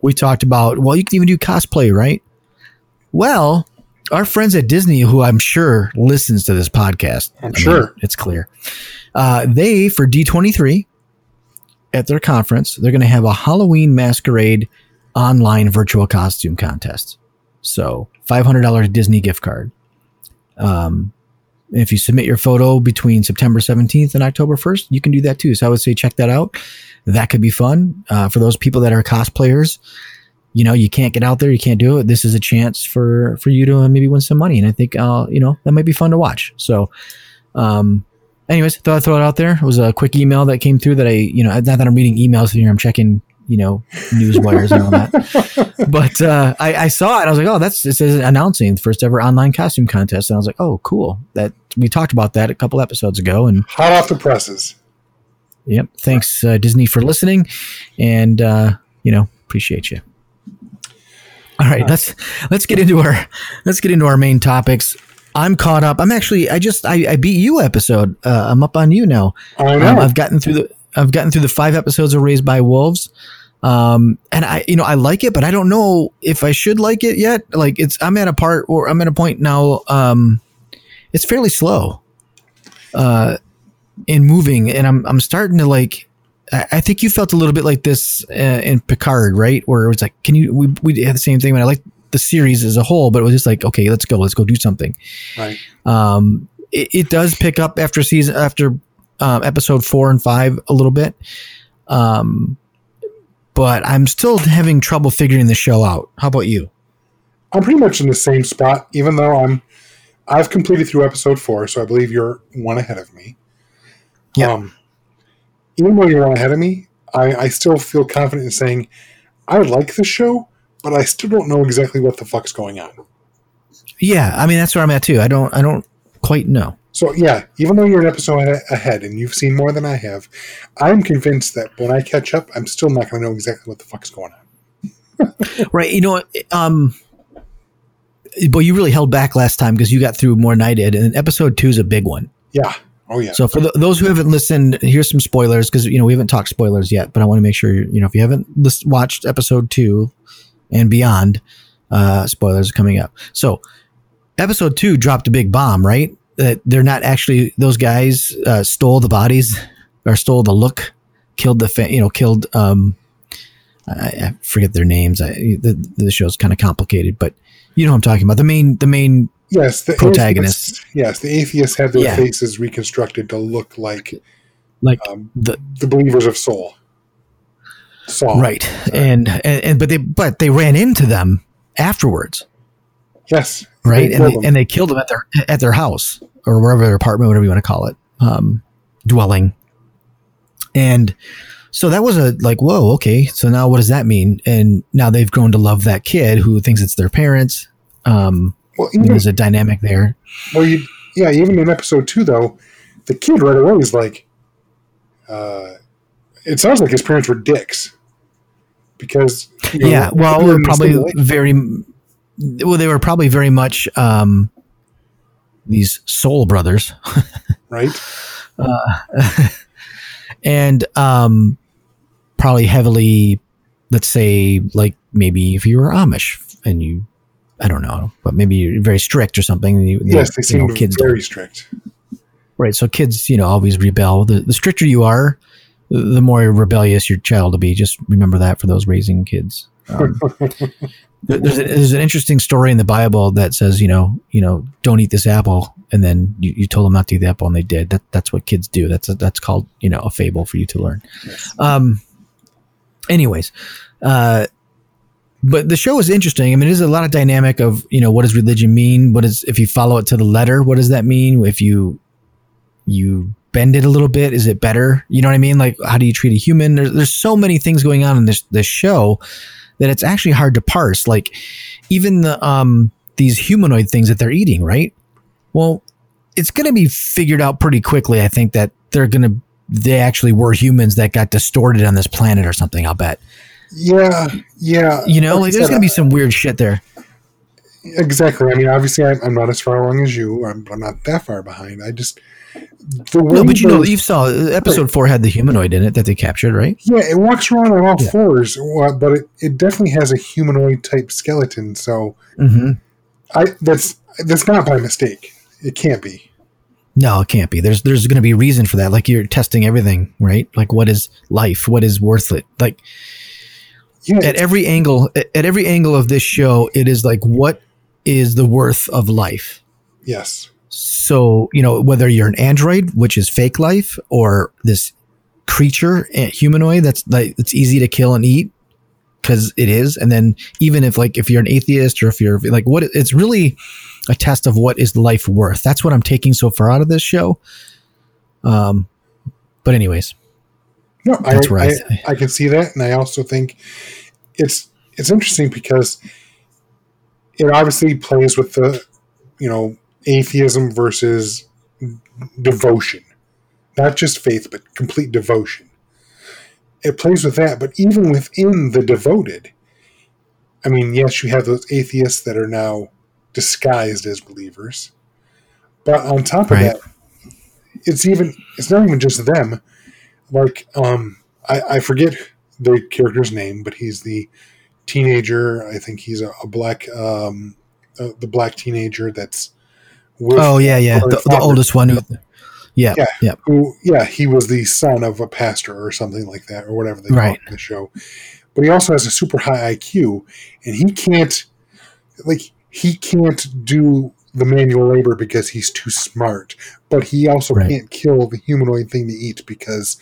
we talked about well you can even do cosplay right. Well, our friends at Disney, who I'm sure listens to this podcast, I'm sure. it's clear. Uh, they for D23 at their conference, they're going to have a Halloween masquerade online virtual costume contest. So $500 Disney gift card. Um, if you submit your photo between September 17th and October 1st, you can do that too. So I would say check that out. That could be fun uh, for those people that are cosplayers. You know you can't get out there, you can't do it. This is a chance for for you to uh, maybe win some money, and I think uh, you know that might be fun to watch. So, um, anyways, thought I'd throw it out there. It was a quick email that came through that I you know not that I'm reading emails here, I'm checking you know news wires and all that. but uh, I, I saw it. I was like, oh, that's it says announcing the first ever online costume contest, and I was like, oh, cool. That we talked about that a couple episodes ago, and Hot off the presses. Yep. Thanks, uh, Disney, for listening, and uh, you know, appreciate you. All right, let's let's get into our let's get into our main topics. I'm caught up. I'm actually I just I, I beat you episode. Uh, I'm up on you now. I know. Um, I've gotten through the I've gotten through the five episodes of Raised by Wolves. Um, and I, you know, I like it, but I don't know if I should like it yet. Like it's, I'm at a part or I'm at a point now. Um, it's fairly slow, uh, in moving and I'm, I'm starting to like, I, I think you felt a little bit like this uh, in Picard, right? Where it was like, can you, we, we had the same thing when I like the series as a whole, but it was just like, okay, let's go, let's go do something. right. Um, it, it does pick up after season after um, episode four and five a little bit, um, but I'm still having trouble figuring the show out. How about you? I'm pretty much in the same spot, even though I'm I've completed through episode four, so I believe you're one ahead of me. Yeah. Um, even though you're one ahead of me, I, I still feel confident in saying I like the show, but I still don't know exactly what the fuck's going on. Yeah, I mean that's where I'm at too. I don't I don't quite know. So yeah, even though you're an episode ahead and you've seen more than I have, I'm convinced that when I catch up, I'm still not going to know exactly what the fuck's going on. Right? You know, what, um, but you really held back last time because you got through more than I did, and episode two is a big one. Yeah. Oh yeah. So for th those who haven't listened, here's some spoilers because you know we haven't talked spoilers yet, but I want to make sure you know if you haven't lis- watched episode two and beyond, uh, spoilers are coming up. So episode two dropped a big bomb, right? That they're not actually those guys uh, stole the bodies or stole the look, killed the fa- you know killed um, I, I forget their names. I, the the show's kind of complicated, but you know what I'm talking about. The main the main yes. The protagonists. atheists- yes, the atheists had their Yeah. faces reconstructed to look like like um, the the believers of Sol. Saul. right and, and and but they but they ran into them afterwards Yes. right They and they, them. and they killed them at their at their house or wherever their apartment whatever you want to call it um dwelling and so that was a like whoa okay so now what does that mean and now they've grown to love that kid who thinks it's their parents um well, even, there's a dynamic there well, you, yeah, even in episode two, though, the kid right away is like, uh, it sounds like his parents were dicks. Because, you know, yeah well they're we're probably very well they were probably very much um these soul brothers right? Uh, and um probably heavily let's say like maybe if you were amish and you i don't know but maybe you're very strict or something you, Yes, they you seem know, kids don't- very strict. right so kids you know always rebel. The, the stricter you are the more rebellious your child will be. Just remember that for those raising kids. Um, there's, a, there's an interesting story in the bible that says you know you know don't eat this apple and then you, you told them not to eat the apple and they did. That that's what kids do. That's a, that's called you know a fable for you to learn. Um anyways uh but the show is interesting. I mean, there's a lot of dynamic of you know what does religion mean? What is if you follow it to the letter? What does that mean? If you you bend it a little bit, is it better? You know what I mean? Like how do you treat a human? There's there's so many things going on in this this show that it's actually hard to parse. Like even the um these humanoid things that they're eating, right? Well, it's going to be figured out pretty quickly. I think that they're going to they actually were humans that got distorted on this planet or something. I'll bet. Yeah, yeah. You know, Like like there's going to be some weird shit there. Exactly. I mean, obviously, I'm, I'm not as far along as you. I'm, I'm not that far behind. I just the No, but you know, you saw uh, episode four had the humanoid in it that they captured, right? yeah, it walks around on all Yeah. fours, uh, but it, it definitely has a humanoid type skeleton. So Mm-hmm. I that's that's not by mistake. It can't be. No, it can't be. There's there's going to be a reason for that. Like you're testing everything, right? Like what is life? What is worth it? Like At every angle, at at every angle of this show, it is like what is the worth of life? yes, So you know whether you're an android, which is fake life, or this creature, humanoid that's like it's easy to kill and eat because it is. And then even if like if you're an atheist or if you're like what it's really a test of what is life worth. That's what I'm taking so far out of this show. Um, but anyways, No, I, That's I I. I can see that, and I also think it's it's interesting because it obviously plays with the you know atheism versus devotion, not just faith, but complete devotion. It plays with that, but even within the devoted, I mean, yes, you have those atheists that are now disguised as believers, but on top of Right. that, it's even it's not even just them like um I, I forget the character's name but he's the teenager i think he's a, a black um uh, the black teenager that's with oh yeah, yeah, the, the oldest one. Who, yeah, Yeah. yeah, who yeah he was the son of a pastor or something like that or whatever they call Right. it in the show but he also has a super high iq and he can't like he can't do the manual labor because he's too smart but he also Right. can't kill the humanoid thing to eat because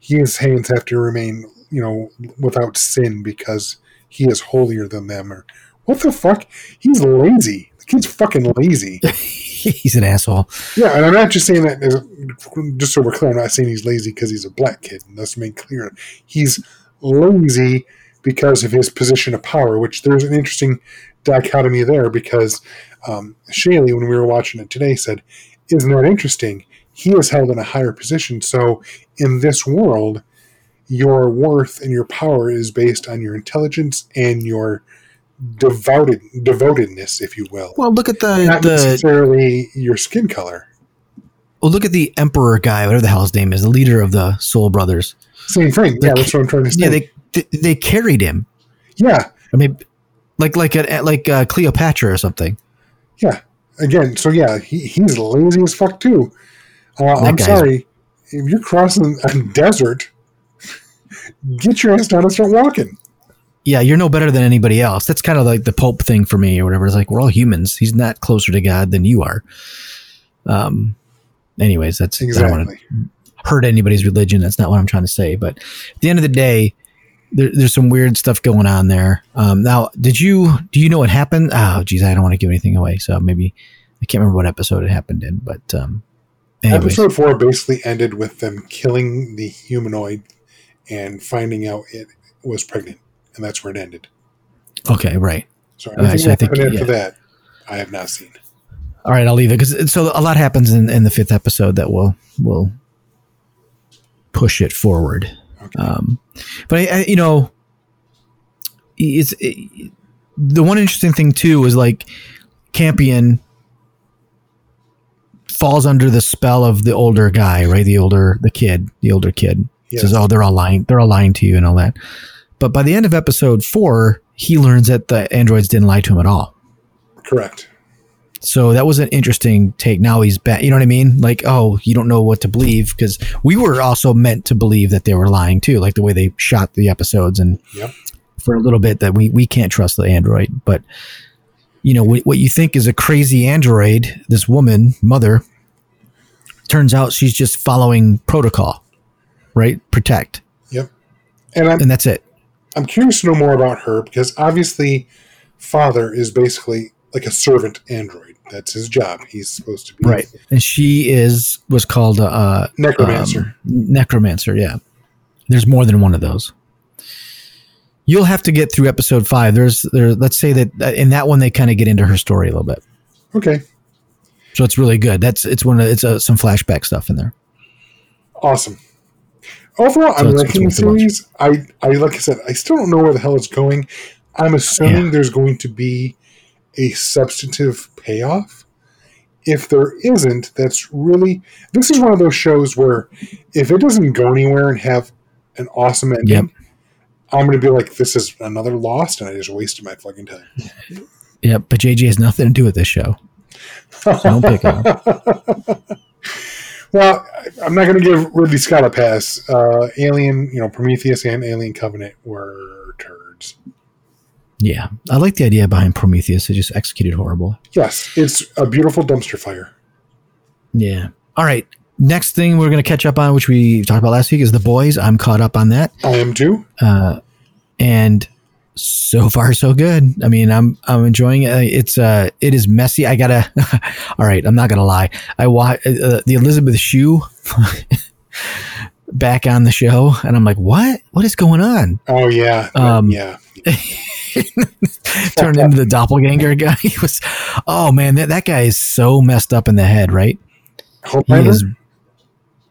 his hands have to remain you know without sin because he is holier than them or what the fuck he's lazy the kid's fucking lazy he's an asshole. yeah, and I'm not just saying that as, just so we're clear. I'm not saying he's lazy because he's a black kid. And let's make clear he's lazy because of his position of power. Which there's an interesting dichotomy there because um, Shaylee, when we were watching it today, said, "Isn't that interesting? He was held in a higher position. So in this world, your worth and your power is based on your intelligence and your devoted devotedness, if you will." Well, look at the not the necessarily your skin color. well, look at the emperor guy, whatever the hell his name is, the leader of the Soul Brothers. Same thing. Yeah, that's what I'm trying to say. Yeah, they they, they carried him. yeah, I mean, like like a, like uh, Cleopatra or something. Yeah. Again, so yeah, he, he's lazy as fuck too. Uh, I'm sorry. If you're crossing a desert, get your ass down and start walking. Yeah, you're no better than anybody else. That's kind of like the Pope thing for me, or whatever. It's like we're all humans. He's not closer to God than you are. Um. Anyways, that's I don't want to Exactly. hurt anybody's religion. That's not what I'm trying to say. But at the end of the day, there, there's some weird stuff going on there. Um, now, did you do you know what happened? Oh, geez, I don't want to give anything away. So maybe I can't remember what episode it happened in. But um, anyways, Episode four basically ended with them killing the humanoid and finding out it was pregnant, and that's where it ended. okay, right. So right, so I think- happened yeah. that, I have not seen. All right, I'll leave it because so a lot happens in, in the fifth episode that will will push it forward. Okay. Um, but I, I, you know, it's it, the one interesting thing too is like Campion falls under the spell of the older guy, right? The older the kid, the older kid Yes. says, "Oh, they're all lying. They're all lying to you and all that." But by the end of episode four, he learns that the androids didn't lie to him at all. Correct. So that was an interesting take. Now he's back. You know what I mean? Like, oh, you don't know what to believe because we were also meant to believe that they were lying too, like the way they shot the episodes and Yep. for a little bit that we we can't trust the android. But you know what, what you think is a crazy android, this woman mother, turns out she's just following protocol, right? Protect, Yep. And I'm and that's it. I'm curious to know more about her because obviously, father is basically like a servant android. That's his job. He's supposed to be Right. And she is was called a uh, necromancer. Um, necromancer, yeah. There's more than one of those. You'll have to get through episode five. There's there. Let's say that in that one they kind of get into her story a little bit, okay, so it's really good. That's it's one of it's uh, some flashback stuff in there. awesome. Overall, So I'm liking the it's worth the watch. series. I, I like I said, I still don't know where the hell it's going. I'm assuming Yeah. there's going to be a substantive payoff. If there isn't, that's really this is one of those shows where if it doesn't go anywhere and have an awesome ending, Yep. I'm going to be like, this is another lost, and I just wasted my fucking time. Yeah, but JJ has nothing to do with this show. So don't pick him. Well, I'm not going to give Ridley Scott a pass. Uh, Alien, you know, Prometheus and Alien Covenant were turds. Yeah, I like the idea behind Prometheus. It just executed horrible. Yes, it's a beautiful dumpster fire. Yeah. All right. Next thing we're going to catch up on, which we talked about last week, is the boys. I'm caught up on that. I am too. uh, and So far, so good. I mean, I'm I'm enjoying it. It's uh, it is messy. I gotta. all right, I'm not gonna lie. I watch uh, the Elizabeth Shue back on the show, and I'm like, what? What is going on? Oh yeah, Um, yeah. Turned into the doppelganger guy. He was. Oh man, that that guy is so messed up in the head, right? He is.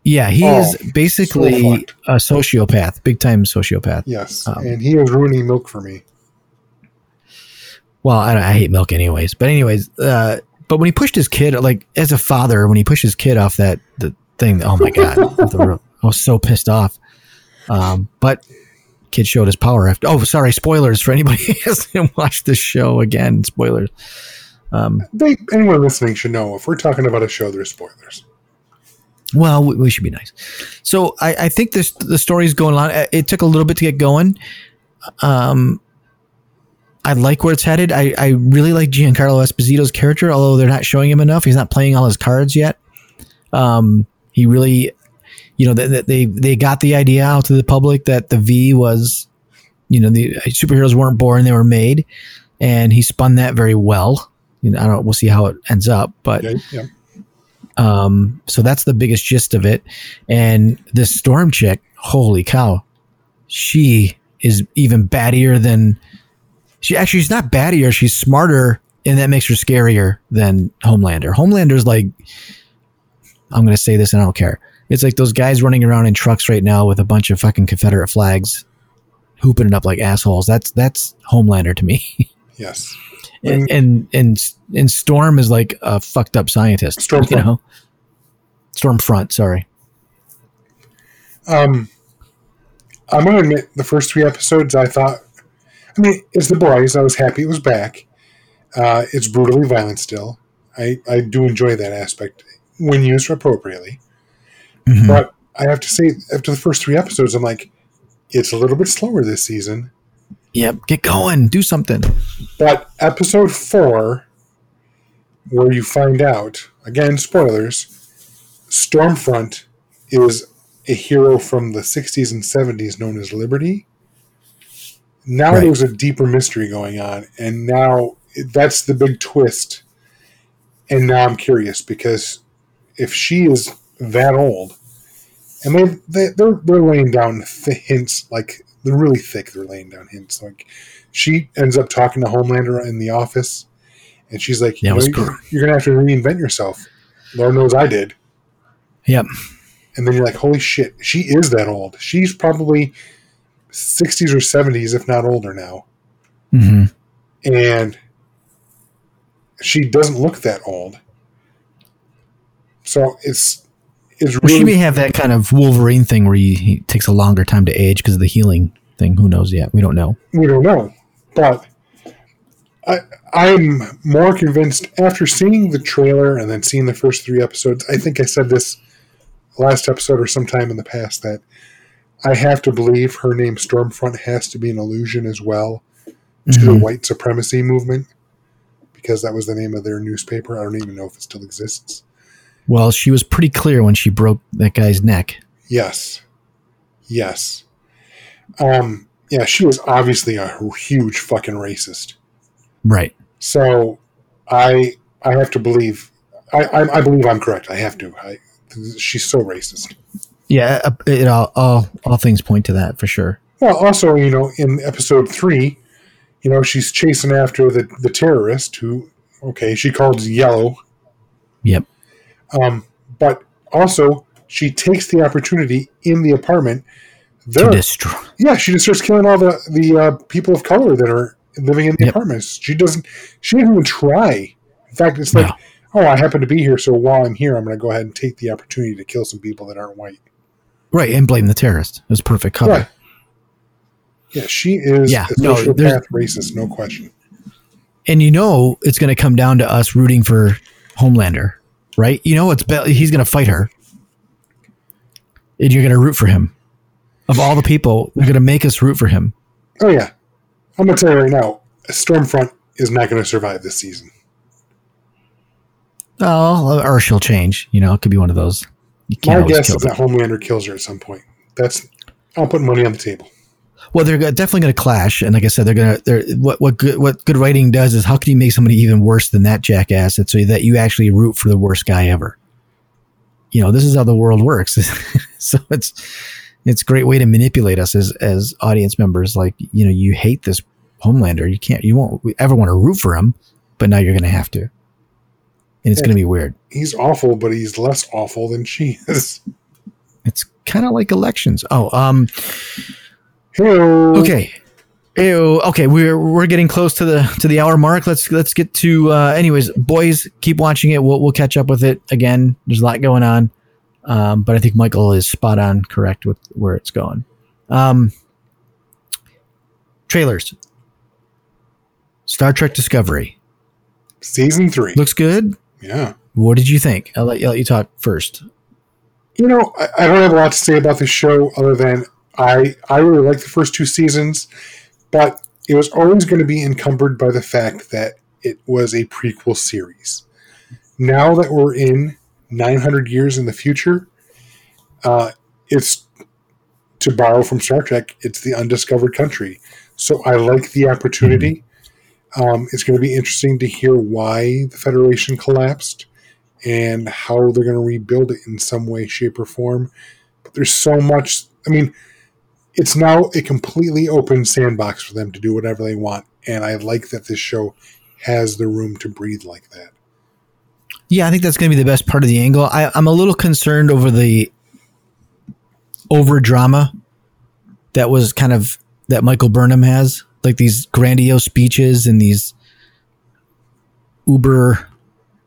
Yeah, he Oh, is basically so a sociopath, big time sociopath. Yes, um, and he is ruining milk for me. Well, I, I hate milk anyways. But anyways, uh, but when he pushed his kid, like as a father, when he pushed his kid off that the thing, oh my god, I was so pissed off. Um, but kid showed his power after. Oh, sorry, spoilers for anybody who hasn't watched this show again. Spoilers. Um, They, anyone listening should know if we're talking about a show, there's spoilers. well, we, we should be nice. So I, I think this the story's going on. Uh, It took a little bit to get going. Um, I like where it's headed. I, I really like Giancarlo Esposito's character, although they're not showing him enough. He's not playing all his cards yet. Um, he really, you know, they, they they got the idea out to the public that the V was, you know, the superheroes weren't born; they were made, and he spun that very well. You know, I don't. We'll see how it ends up, but Yeah, yeah. um, so that's the biggest gist of it. And this storm chick, holy cow, she is even battier than she actually she's not battier, she's smarter, and that makes her scarier than Homelander. Homelander's like I'm gonna say this and I don't care. It's like those guys running around in trucks right now with a bunch of fucking Confederate flags, hooping it up like assholes. That's that's Homelander to me. Yes. and and and, and Storm is like a fucked up scientist. Stormfront. you know, Stormfront. Sorry. Um, I'm gonna admit the first three episodes I thought. I mean, it's the boys. I was happy it was back. Uh, it's brutally violent still. I I do enjoy that aspect when used appropriately. Mhm. But I have to say, after the first three episodes, I'm like, it's a little bit slower this season. Yep. Get going. Do something. But episode four, where you find out again, spoilers, Stormfront is a hero from the 60s and 70s known as Liberty. Now Right. there's a deeper mystery going on, and now that's the big twist. And now I'm curious because if she is that old, and they, they they're they're laying down th- hints like they're really thick. They're laying down hints like she ends up talking to Homelander in the office, and she's like, you know. You're you're gonna have to reinvent yourself. Lord knows I did. Yep. And then you're like, holy shit, she is that old. She's probably 60s or 70s, if not older now. hmm And she doesn't look that old. So it's it's Well, she may have that kind of Wolverine thing where he, he takes a longer time to age because of the healing thing. Who knows yet? We don't know. we don't know. But I I'm more convinced after seeing the trailer and then seeing the first three episodes. I think I said this last episode or sometime in the past that I have to believe her name Stormfront has to be an allusion as well to the Mhm. white supremacy movement because that was the name of their newspaper. I don't even know if it still exists. Well, she was pretty clear when she broke that guy's neck. Yes. Yes. Um yeah, she was obviously a huge fucking racist. Right. So I I have to believe I I, I believe I'm correct. I have to. I, she's so racist. Yeah. uh, It all, all all things point to that for sure. Well, also, you know, in episode three, you know, she's chasing after the the terrorist who, okay, she calls Yellow, Yep. Um, but also she takes the opportunity in the apartment. To destroy. yeah, she just starts killing all the the uh, people of color that are living in the Yep. apartments. She doesn't. She didn't even try. In fact, it's like, No. oh, I happen to be here, so while I'm here, I'm going to go ahead and take the opportunity to kill some people that aren't white. Right. And blame the terrorist. It was perfect cover. Right. Yeah, she is Yeah, a no, sociopath racist, no question. and you know it's going to come down to us rooting for Homelander, right? You know it's be- he's going to fight her, and you're going to root for him. Of all the people, they're going to make us root for him. Oh yeah, I'm going to tell you right now, Stormfront is not going to survive this season. Oh, or she'll change. You know, it could be one of those. You can't My guess is that. Homelander kills her at some point. That's I'll put money on the table. Well, they're definitely going to clash, and like I said, they're going to. They're what what good what good writing does is how can you make somebody even worse than that jackass, and so that you actually root for the worst guy ever. You know, this is how the world works. so it's it's a great way to manipulate us as as audience members. Like you know, you hate this Homelander, you can't, you won't ever want to root for him, but now you're going to have to, and it's going to be weird. He's awful, but he's less awful than she is. It's kind of like elections. Oh, um, Hello. Okay. Ew, okay, we're we're getting close to the to the hour mark. Let's let's get to uh anyways, boys, keep watching it. We'll we'll catch up with it again. There's a lot going on. Um, but I think Michael is spot on correct with where it's going. Um trailers. Star Trek Discovery. Season three. Looks good. yeah. What did you think? I'll let, I'll let you talk first. You know, I, I don't have a lot to say about this show other than I I really like the first two seasons, but it was always going to be encumbered by the fact that it was a prequel series. Now that we're in 900 years in the future, uh, it's to borrow from Star Trek. It's the undiscovered country, so I like the opportunity. Um, it's going to be interesting to hear why the Federation collapsed and how they're going to rebuild it in some way, shape, or form. But there's so much. I mean, it's now a completely open sandbox for them to do whatever they want, and I like that this show has the room to breathe like that. Yeah, I think that's going to be the best part of the angle. I, I'm a little concerned over the over drama that was kind of that Michael Burnham has, like these grandiose speeches and these uber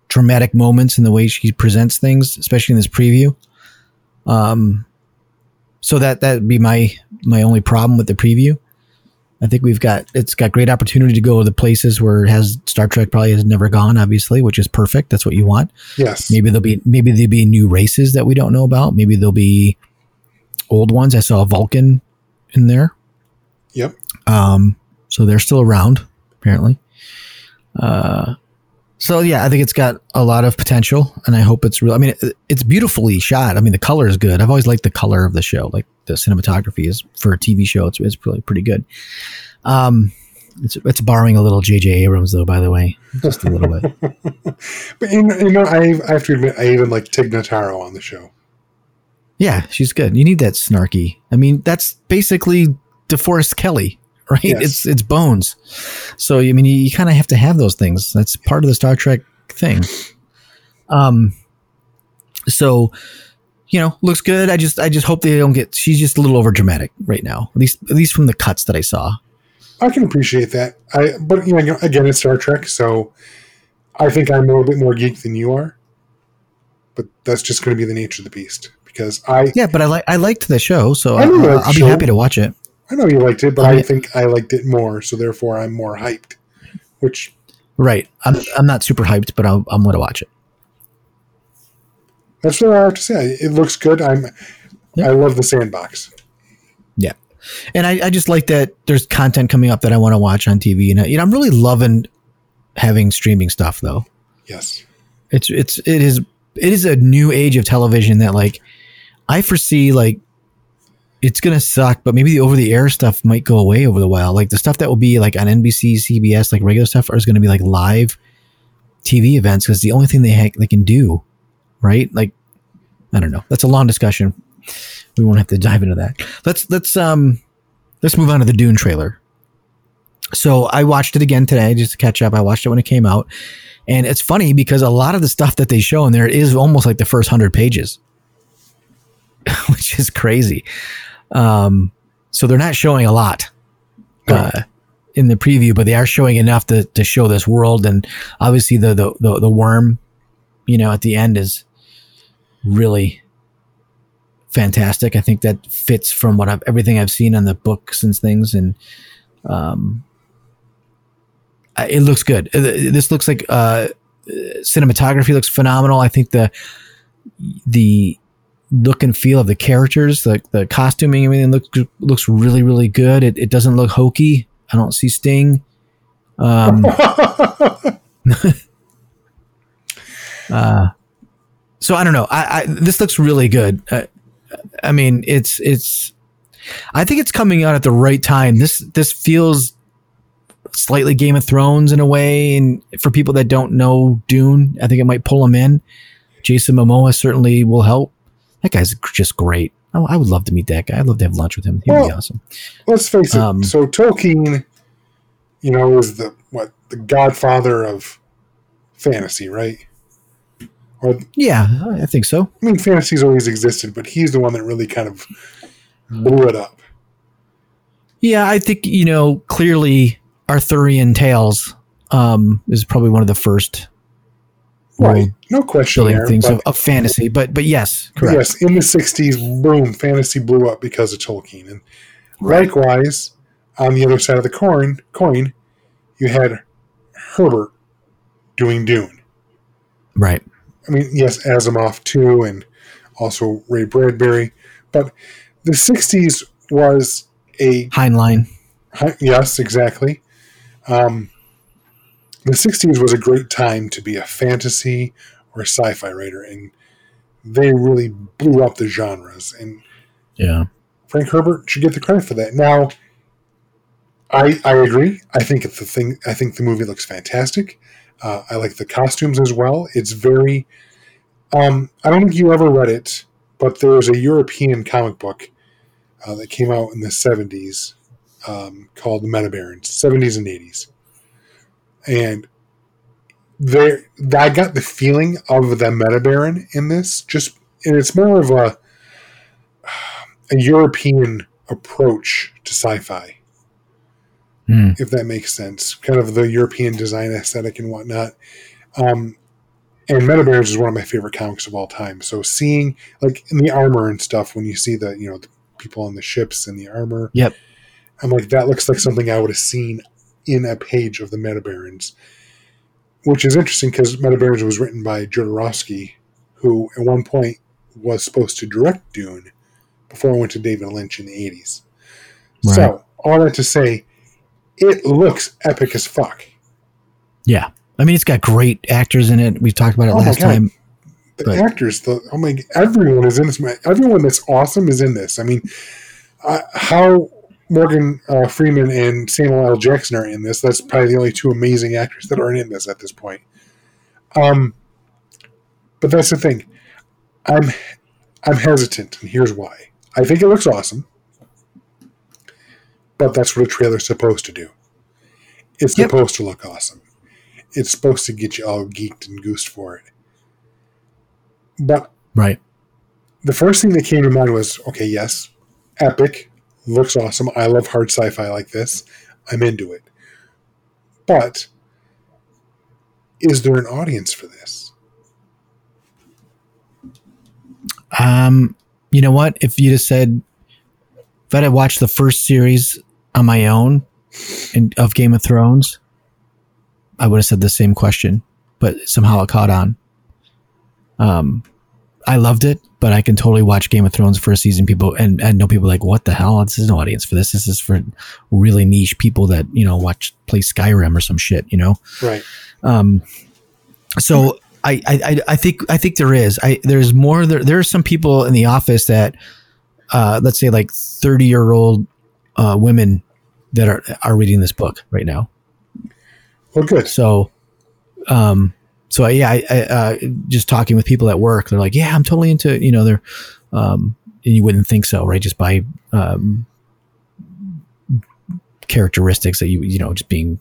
dramatic moments in the way she presents things, especially in this preview. Um, so that that'd be my my only problem with the preview. I think we've got it's got great opportunity to go to the places where it has Star Trek probably has never gone, obviously, which is perfect. That's what you want. Yes. Maybe there'll be maybe there'll be new races that we don't know about. Maybe there'll be old ones. I saw a Vulcan in there. Yep. Um, so they're still around, apparently. Uh, so yeah, I think it's got a lot of potential, and I hope it's real. I mean, it, it's beautifully shot. I mean, the color is good. I've always liked the color of the show. Like the cinematography is for a TV show. It's it's pretty pretty good. Um, it's it's borrowing a little J.J. Abrams though, by the way, just a little bit. But you know, you know I, I have to admit, I even like Tig Notaro on the show. Yeah, she's good. You need that snarky. I mean, that's basically DeForest Kelley, right? Yes. It's it's Bones. So I mean, you, you kind of have to have those things. That's part of the Star Trek thing. Um. So, you know, looks good. I just I just hope they don't get. She's just a little over dramatic right now. At least at least from the cuts that I saw. I can appreciate that. I but you know again it's Star Trek, so I think I'm a little bit more geek than you are. But that's just going to be the nature of the beast because I Yeah, but I like I liked the show, so I, will be happy to watch it. I know you liked it, but Oh, I think I liked it more, so therefore I'm more hyped. Which Right. I'm I'm not super hyped, but I'll, I'm going to watch it. that's what I have to say. It looks good. I'm Yeah. I love the sandbox. Yeah. And I, I just like that there's content coming up that I want to watch on TV. And, I- you know, I'm really loving having streaming stuff though. Yes. It's, it's, it is, it is a new age of television that like I foresee like it's to suck, but maybe the over the air stuff might go away over the while. Like the stuff that will be like on NBC, CBS, like regular stuff is going to be like live TV events because the only thing they ha- they can do, right? Like, I don't know. That's a long discussion. We won't have to dive into that. Let's let's um let's move on to the Dune trailer. So I watched it again today just to catch up. I watched it when it came out, and it's funny because a lot of the stuff that they show in there is almost like the first hundred pages, which is crazy. Um, so they're not showing a lot uh, in the preview, but they are showing enough to to show this world, and obviously the the the, the worm, you know, at the end is really fantastic. I think that fits from what I've everything I've seen on the books and things, and um, it looks good. Uh, This looks like uh, cinematography looks phenomenal. I think the the look and feel of the characters, the the costuming, everything looks looks really really good. It, it doesn't look hokey. I don't see Sting. Um, uh, so I don't know. I, I this looks really good. Uh, I mean, it's it's I think it's coming out at the right time. This this feels slightly Game of Thrones in a way, and for people that don't know Dune, I think it might pull them in. Jason Momoa certainly will help. That guy's just great. I, I would love to meet that guy. I'd love to have lunch with him. He'd be awesome. Let's face it. Um, so Tolkien, you know, is the what the godfather of fantasy, right? Or Yeah, I I think so. I mean, fantasy's always existed, but he's the one that really kind of blew it up. Yeah, I think you know clearly Arthurian tales um, is probably one of the first Right. No question building there. things but- of, of fantasy. But but yes, correct. Yes, in the '60s, boom, fantasy blew up because of Tolkien, and likewise, on the other side of the coin, coin, you had Herbert doing Dune. Right. I mean, yes, Asimov too, and also Ray Bradbury, but the '60s was a Heinlein. yes, exactly. Um, the '60s was a great time to be a fantasy or a sci-fi writer, and they really blew up the genres. And Yeah. Frank Herbert should get the credit for that. Now, I I agree. I think the thing. I think the movie looks fantastic. Uh, I like the costumes as well. It's very. Um, I don't think you ever read it, but there was a European comic book uh, that came out in the seventies um, called the Metabarons, seventies and eighties, and there I got the feeling of the Metabaron in this. Just and it's more of a a European approach to sci-fi, Hmm. if that makes sense. Kind of the European design aesthetic and whatnot. Um, and Metabarons is one of my favorite comics of all time. So seeing like in the armor and stuff, when you see the you know the people on the ships and the armor, Yep. I'm like that looks like something I would have seen in a page of the Metabarons, which is interesting because Metabarons was written by Jodorowsky, who at one point was supposed to direct Dune before it went to David Lynch in the 80s. Right. So, all that to say, it looks epic as fuck. Yeah. I mean, it's got great actors in it. We talked about it Oh last time. The But- actors, the oh my, everyone is in this. Everyone that's awesome is in this. I mean, uh, how Morgan uh, Freeman and Samuel L. Jackson are in this. That's probably the only two amazing actors that aren't in this at this point. Um, but that's the thing. I'm I'm hesitant, and here's why. I think it looks awesome, but that's what a trailer's supposed to do. It's Yep. supposed to look awesome. It's supposed to get you all geeked and goosed for it. But Right. the first thing that came to mind was okay, yes, epic, looks awesome. I love hard sci fi like this. I'm into it. But is there an audience for this? Um, you know what? If you just said, if I had watched the first series on my own in, of Game of Thrones, I would have said the same question, but somehow it caught on. Um, I loved it, but I can totally watch Game of Thrones first season. People and and know people like, what the hell? This is no audience for this. This is for really niche people that you know watch play Skyrim or some shit. You know. Right. Um, so I, I, I- think, I think there is, I, there's more, there, there are some people in the office that, uh, let's say like 30 year old, uh, women that are, are reading this book right now. Well, good. So, um, so yeah, I, I, uh, just talking with people at work, they're like, yeah, I'm totally into, you know, they're, um, and you wouldn't think so, right? Just by, um, characteristics that you, you know, just being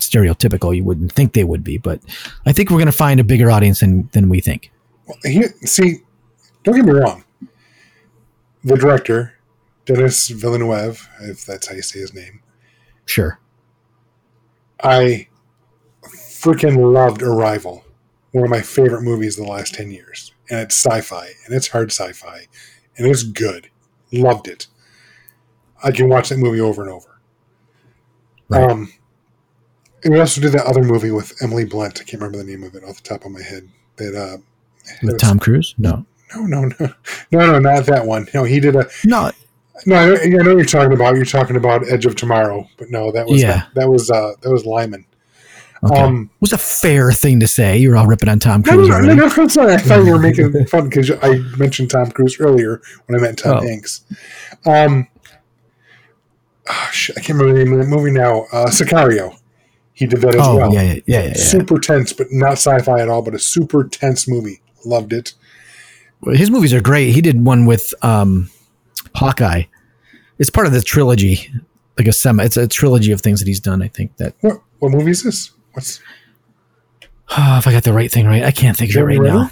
stereotypical, you wouldn't think they would be, but I think we're going to find a bigger audience than, than we think. Well, here, see, don't get me wrong. The director, Denis Villeneuve, if that's how you say his name, Sure. I freaking loved Arrival. One of my favorite movies of the last 10 years. And it's sci fi, and it's hard sci fi, and it's good. Loved it. I can watch that movie over and over. Right. Um, and we also did that other movie with Emily Blunt. I can't remember the name of it off the top of my head. That uh, With Tom Cruise? No. No, no, no, no, no, not that one. No, he did a. No. No, I know, I know what you're talking about. You're talking about Edge of Tomorrow, but no, that was Yeah. that was uh, that was Liman. Okay. Um, was a fair thing to say. You're all ripping on Tom Cruise no, no, no, I'm sorry. I thought you were making fun because I mentioned Tom Cruise earlier when I meant Tom Oh. Hanks. Um, ah, shit, I can't remember the name of the movie now. Uh, Sicario. He did that as Oh well. yeah, yeah, yeah, yeah, yeah. Super tense, but not sci-fi at all. But a super tense movie. Loved it. His movies are great. He did one with um, Hawkeye. It's part of the trilogy, like a semi. It's a trilogy of things that he's done. I think that. What what movie is this? What's Oh, if I got the right thing right, I can't think of it right now.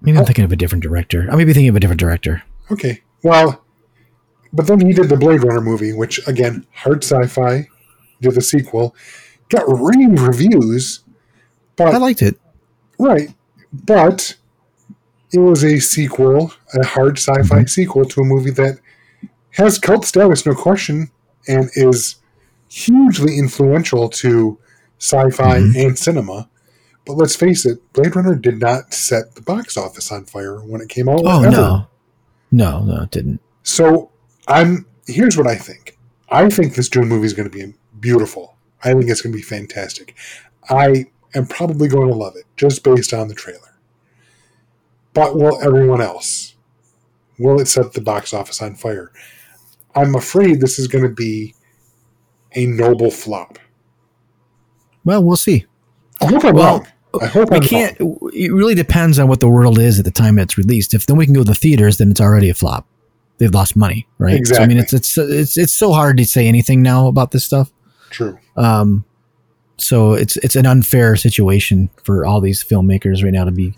Maybe I'm Oh. thinking of a different director. I may be thinking of a different director. okay? Well, but then he did the Blade Runner movie, which again, hard sci-fi. Did the sequel, got rave reviews, but I liked it. Right. But it was a sequel, a hard sci fi Mm-hmm. sequel to a movie that has cult status, no question, and is hugely influential to sci fi Mhm. and cinema. But let's face it, Blade Runner did not set the box office on fire when it came out. Oh ever. no, no, no, it didn't. So I'm here's what I think. I think this Dune movie is going to be beautiful. I think it's going to be fantastic. I am probably going to love it just based on the trailer. But will everyone else? Will it set the box office on fire? I'm afraid this is going to be a noble flop. Well, we'll see. I hope I'm Well, wrong. I hope We I'm can't. wrong. It really depends on what the world is at the time it's released. If then we can go to the theaters, then it's already a flop. They've lost money, right? So, I mean, it's it's it's it's so hard to say anything now about this stuff. True. Um, so it's it's an unfair situation for all these filmmakers right now to be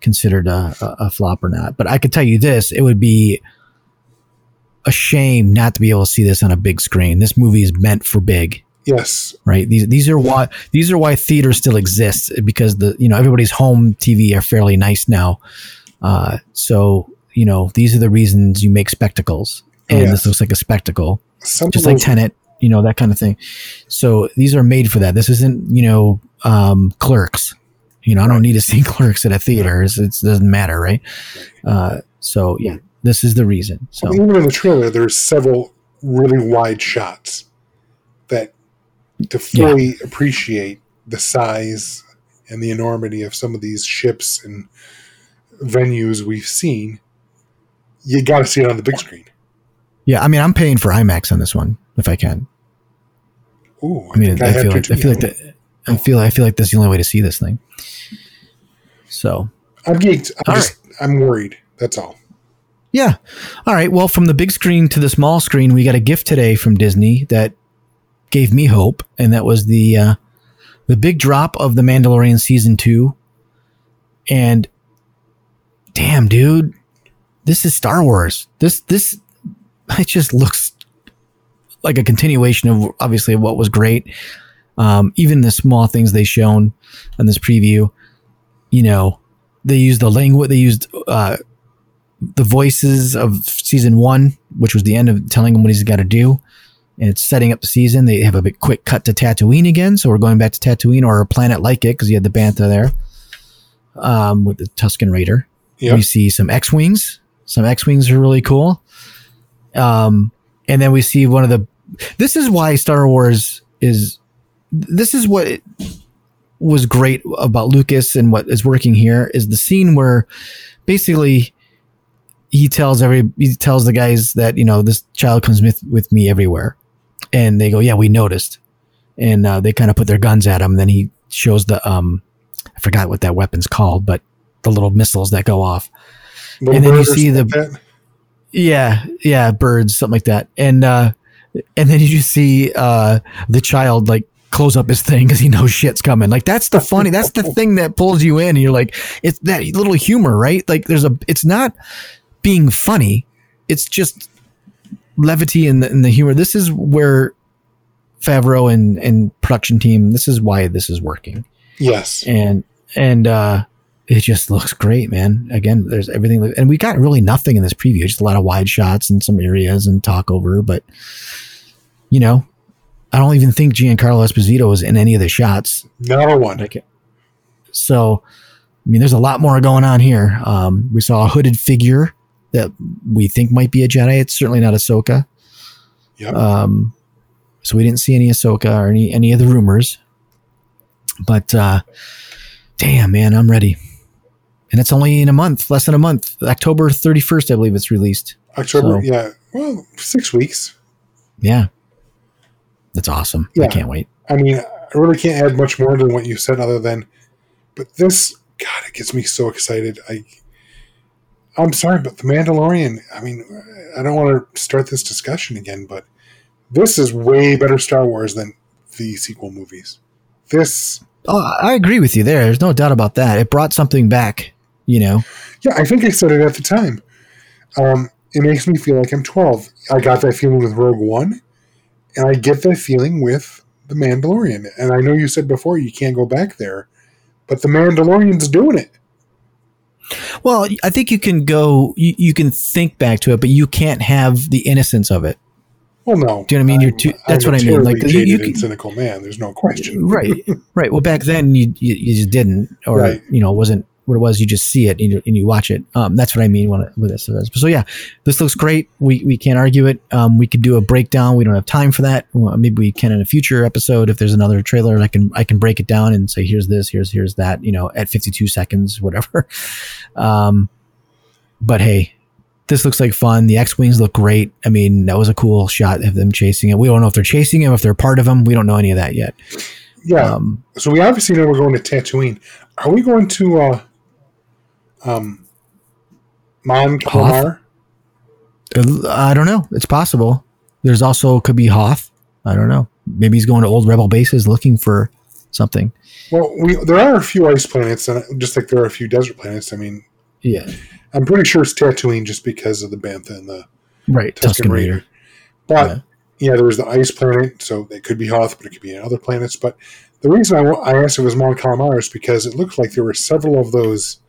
considered a, a, a flop or not. But I could tell you this: it would be a shame not to be able to see this on a big screen. This movie is meant for big, Yes. right? These these are why these are why theater still exists because the you know everybody's home TV are fairly nice now. Uh, so you know these are the reasons you make spectacles, and Yes. this looks like a spectacle Some just like Tenet, you know, that kind of thing. So these are made for that. This isn't, you know, um, clerks. You know, I don't need to see clerks at a theater. It's, it doesn't matter, right? Uh, so yeah, this is the reason. So even in the trailer, there's several really wide shots that to fully appreciate the size and the enormity of some of these ships and venues we've seen. You got to see it on the big screen. yeah, I mean, I'm paying for IMAX on this one if I can. Ooh, I mean, think I, have feel like I feel like that. I feel I feel like that's the only way to see this thing. So I'm geeked. I'm All just I'm worried. That's all. Yeah. All right. Well, from the big screen to the small screen, we got a gift today from Disney that gave me hope, and that was the uh, the big drop of the Mandalorian season two. And damn, dude, this is Star Wars. This this it just looks like a continuation of obviously what was great. Um, even the small things they shown in this preview, you know, they used the language, they used uh, the voices of season one, which was the end of telling him what he's got to do. And it's setting up the season. They have a big quick cut to Tatooine again. So we're going back to Tatooine or a planet like it because you had the Bantha there um, with the Tusken Raider. Yep. We see some X Wings. Some X Wings are really cool. Um, and then we see one of the. This is why Star Wars is. This is what it was great about Lucas and what is working here is the scene where basically he tells every he tells the guys that you know this child comes with with me everywhere, and they go yeah we noticed, and uh, they kind of put their guns at him. then he shows the um I forgot what that weapon's called, but the little missiles that go off. And then you see the- like. Yeah, yeah, birds, something like that. And uh and then you see uh the child like close up his thing because he knows shit's coming. Like that's the funny, that's the thing that pulls you in. And you're like, it's that little humor, right? Like there's a, it's not being funny. It's just levity and the, and the humor. This is where Favreau and and production team. This is why this is working Yes. and and uh it just looks great man again there's everything and we got really nothing in this preview just a lot of wide shots and some areas and talk over but you know i don't even think giancarlo esposito was in any of the shots Not one. like so i mean there's a lot more going on here um we saw a hooded figure that we think might be a jedi it's certainly not ahsoka Yep. um so we didn't see any Ahsoka or any any of the rumors. But uh, damn, man, I'm ready. And it's only in a month, less than a month. October 31st, I believe it's released. October, So- yeah. Well, six weeks. Yeah. That's awesome. I Yeah. can't wait. I mean, I really can't add much more than what you said, other than, but this, God, it gets me so excited. I, I'm sorry, but the Mandalorian. I mean, I don't want to start this discussion again, but this is way better Star Wars than the sequel movies. This, Oh, I agree with you there. There's no doubt about that. It brought something back, you know. yeah, I think I said it at the time. Um, it makes me feel like I'm 12. I got that feeling with Rogue One, and I get that feeling with the Mandalorian. And I know you said before you can't go back there, but the Mandalorian's doing it. Well, I think you can go, you, you can think back to it, but you can't have the innocence of it. Well, no. Do you know what I mean? You're too- that's I'm what I mean, like, you- you can- cynical man. There's no question. right right well back then you, you, you just didn't or Right. you know it wasn't what it was you just see it and you, and you watch it um that's what i mean when it, with this so yeah this looks great we we can't argue it um we could do a breakdown we don't have time for that well, maybe we can in a future episode if there's another trailer i can i can break it down and say here's this here's here's that you know at 52 seconds whatever um but hey this looks like fun. The X Wings look great. I mean, that was a cool shot of them chasing it. We don't know if they're chasing him, if they're part of him. We don't know any of that yet. Yeah. Um, so we obviously know we're going to Tatooine. Are we going to uh, um, Mon Calamar? I don't know. It's possible. There's also could be Hoth. I don't know. Maybe he's going to old rebel bases looking for something. Well, we there are a few ice planets, and just like there are a few desert planets. I mean, Yeah. I'm pretty sure it's Tatooine just because of the Bantha and the Right. Tusken Tuscan Raider. Raider. But yeah. there was the ice planet, so it could be Hoth, but it could be other planets. But the reason I, I asked if it was Mon Calamar is because it looked like there were several of those.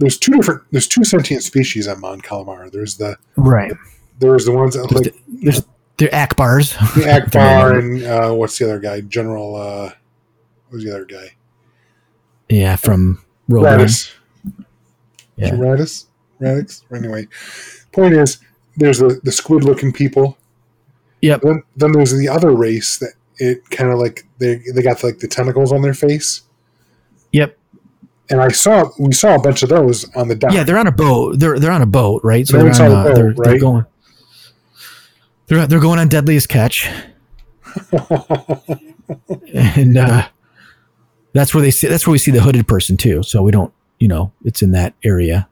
There's two different. There's two sentient species on Mon Calamar. There's the Right. there's the ones that There's, like the, there's they're Ackbars. the Ackbar and uh, what's the other guy? General. Uh, what was the other guy? yeah, from Rogue. Raddus. Yeah. Raddus. Radix. Anyway, point is, there's the the squid looking people. Yep. Then, then there's the other race that it kind of like they they got like the tentacles on their face, Yep. And I saw we saw a bunch of those on the dock. Yeah, they're on a boat. They're they're on a boat, right? So They're on, a uh, boat, they're, they're going. They're they're going on Deadliest Catch, and uh, that's where they see. That's where we see the hooded person too. So we don't, you know, it's in that area.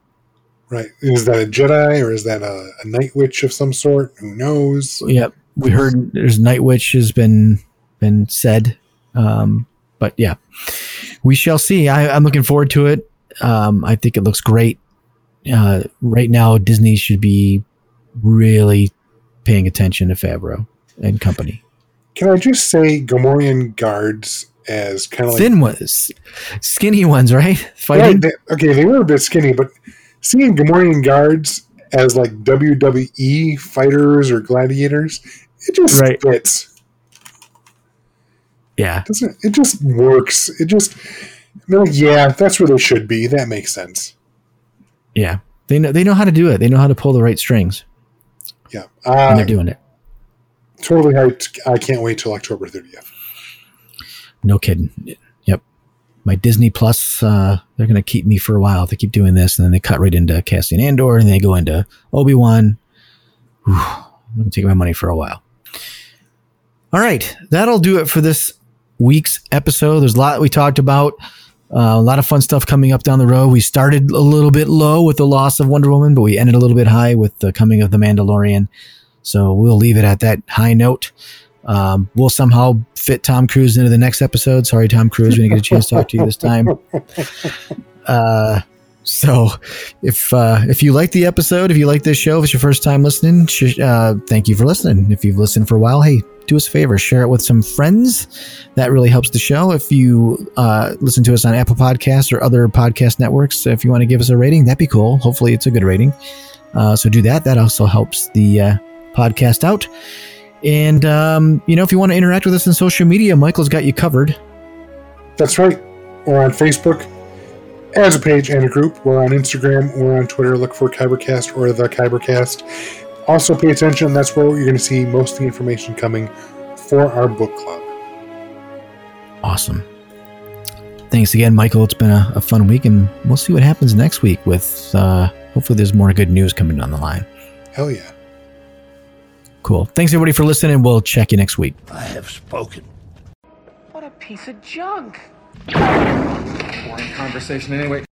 right. Is that a Jedi or is that a, a night witch of some sort? Who knows? Yep. We heard there's Night Witch has been been said. Um, but yeah, we shall see. I, I'm looking forward to it. Um, I think it looks great. Uh, right now, Disney should be really paying attention to Favreau and company. Can I just say Gamorrean guards as kind of like Thin ones, skinny ones, right? Right, Fighting. they, okay, they were a bit skinny, but seeing Gamorrean guards as like WWE fighters or gladiators, it just Right. fits. Yeah. Doesn't it just works? It just I mean, like, yeah, that's where they should be. That makes sense. Yeah. They know, they know how to do it. They know how to pull the right strings Yeah, and uh, they're doing it. totally hyped. I can't wait till October 30th. No kidding. Yep. My Disney Plus, uh, they're going to keep me for a while. They keep doing this, and then they cut right into Cassian Andor, and they go into Obi Wan. I'm going to take my money for a while. All right, that'll do it for this week's episode. There's a lot we talked about. Uh, a lot of fun stuff coming up down the road. We started a little bit low with the loss of Wonder Woman, but we ended a little bit high with the coming of the Mandalorian. So we'll leave it at that high note. Um, we'll somehow fit Tom Cruise into the next episode. Sorry, Tom Cruise, we didn't get a chance to talk to you this time. Uh, so if uh, if you like the episode, if you like this show, if it's your first time listening, sh- uh, thank you for listening. If you've listened for a while, hey, do us a favor, share it with some friends. That really helps the show. If you uh, listen to us on Apple Podcasts or other podcast networks, if you want to give us a rating, that'd be cool. Hopefully, it's a good rating. Uh, so do that. That also helps the uh, podcast out. And um, you know, if you want to interact with us on social media, Michael's got you covered. That's right. We're on Facebook as a page and a group. We're on Instagram. We're on Twitter. Look for Kybercast or the Kybercast. Also, pay attention. That's where you're going to see most of the information coming for our book club. Awesome. Thanks again, Michael. It's been a, a fun week, and we'll see what happens next week with uh, hopefully there's more good news coming down the line. Hell yeah. Cool. Thanks, everybody, for listening. We'll check you next week. I have spoken. What a piece of junk. Boring conversation anyway.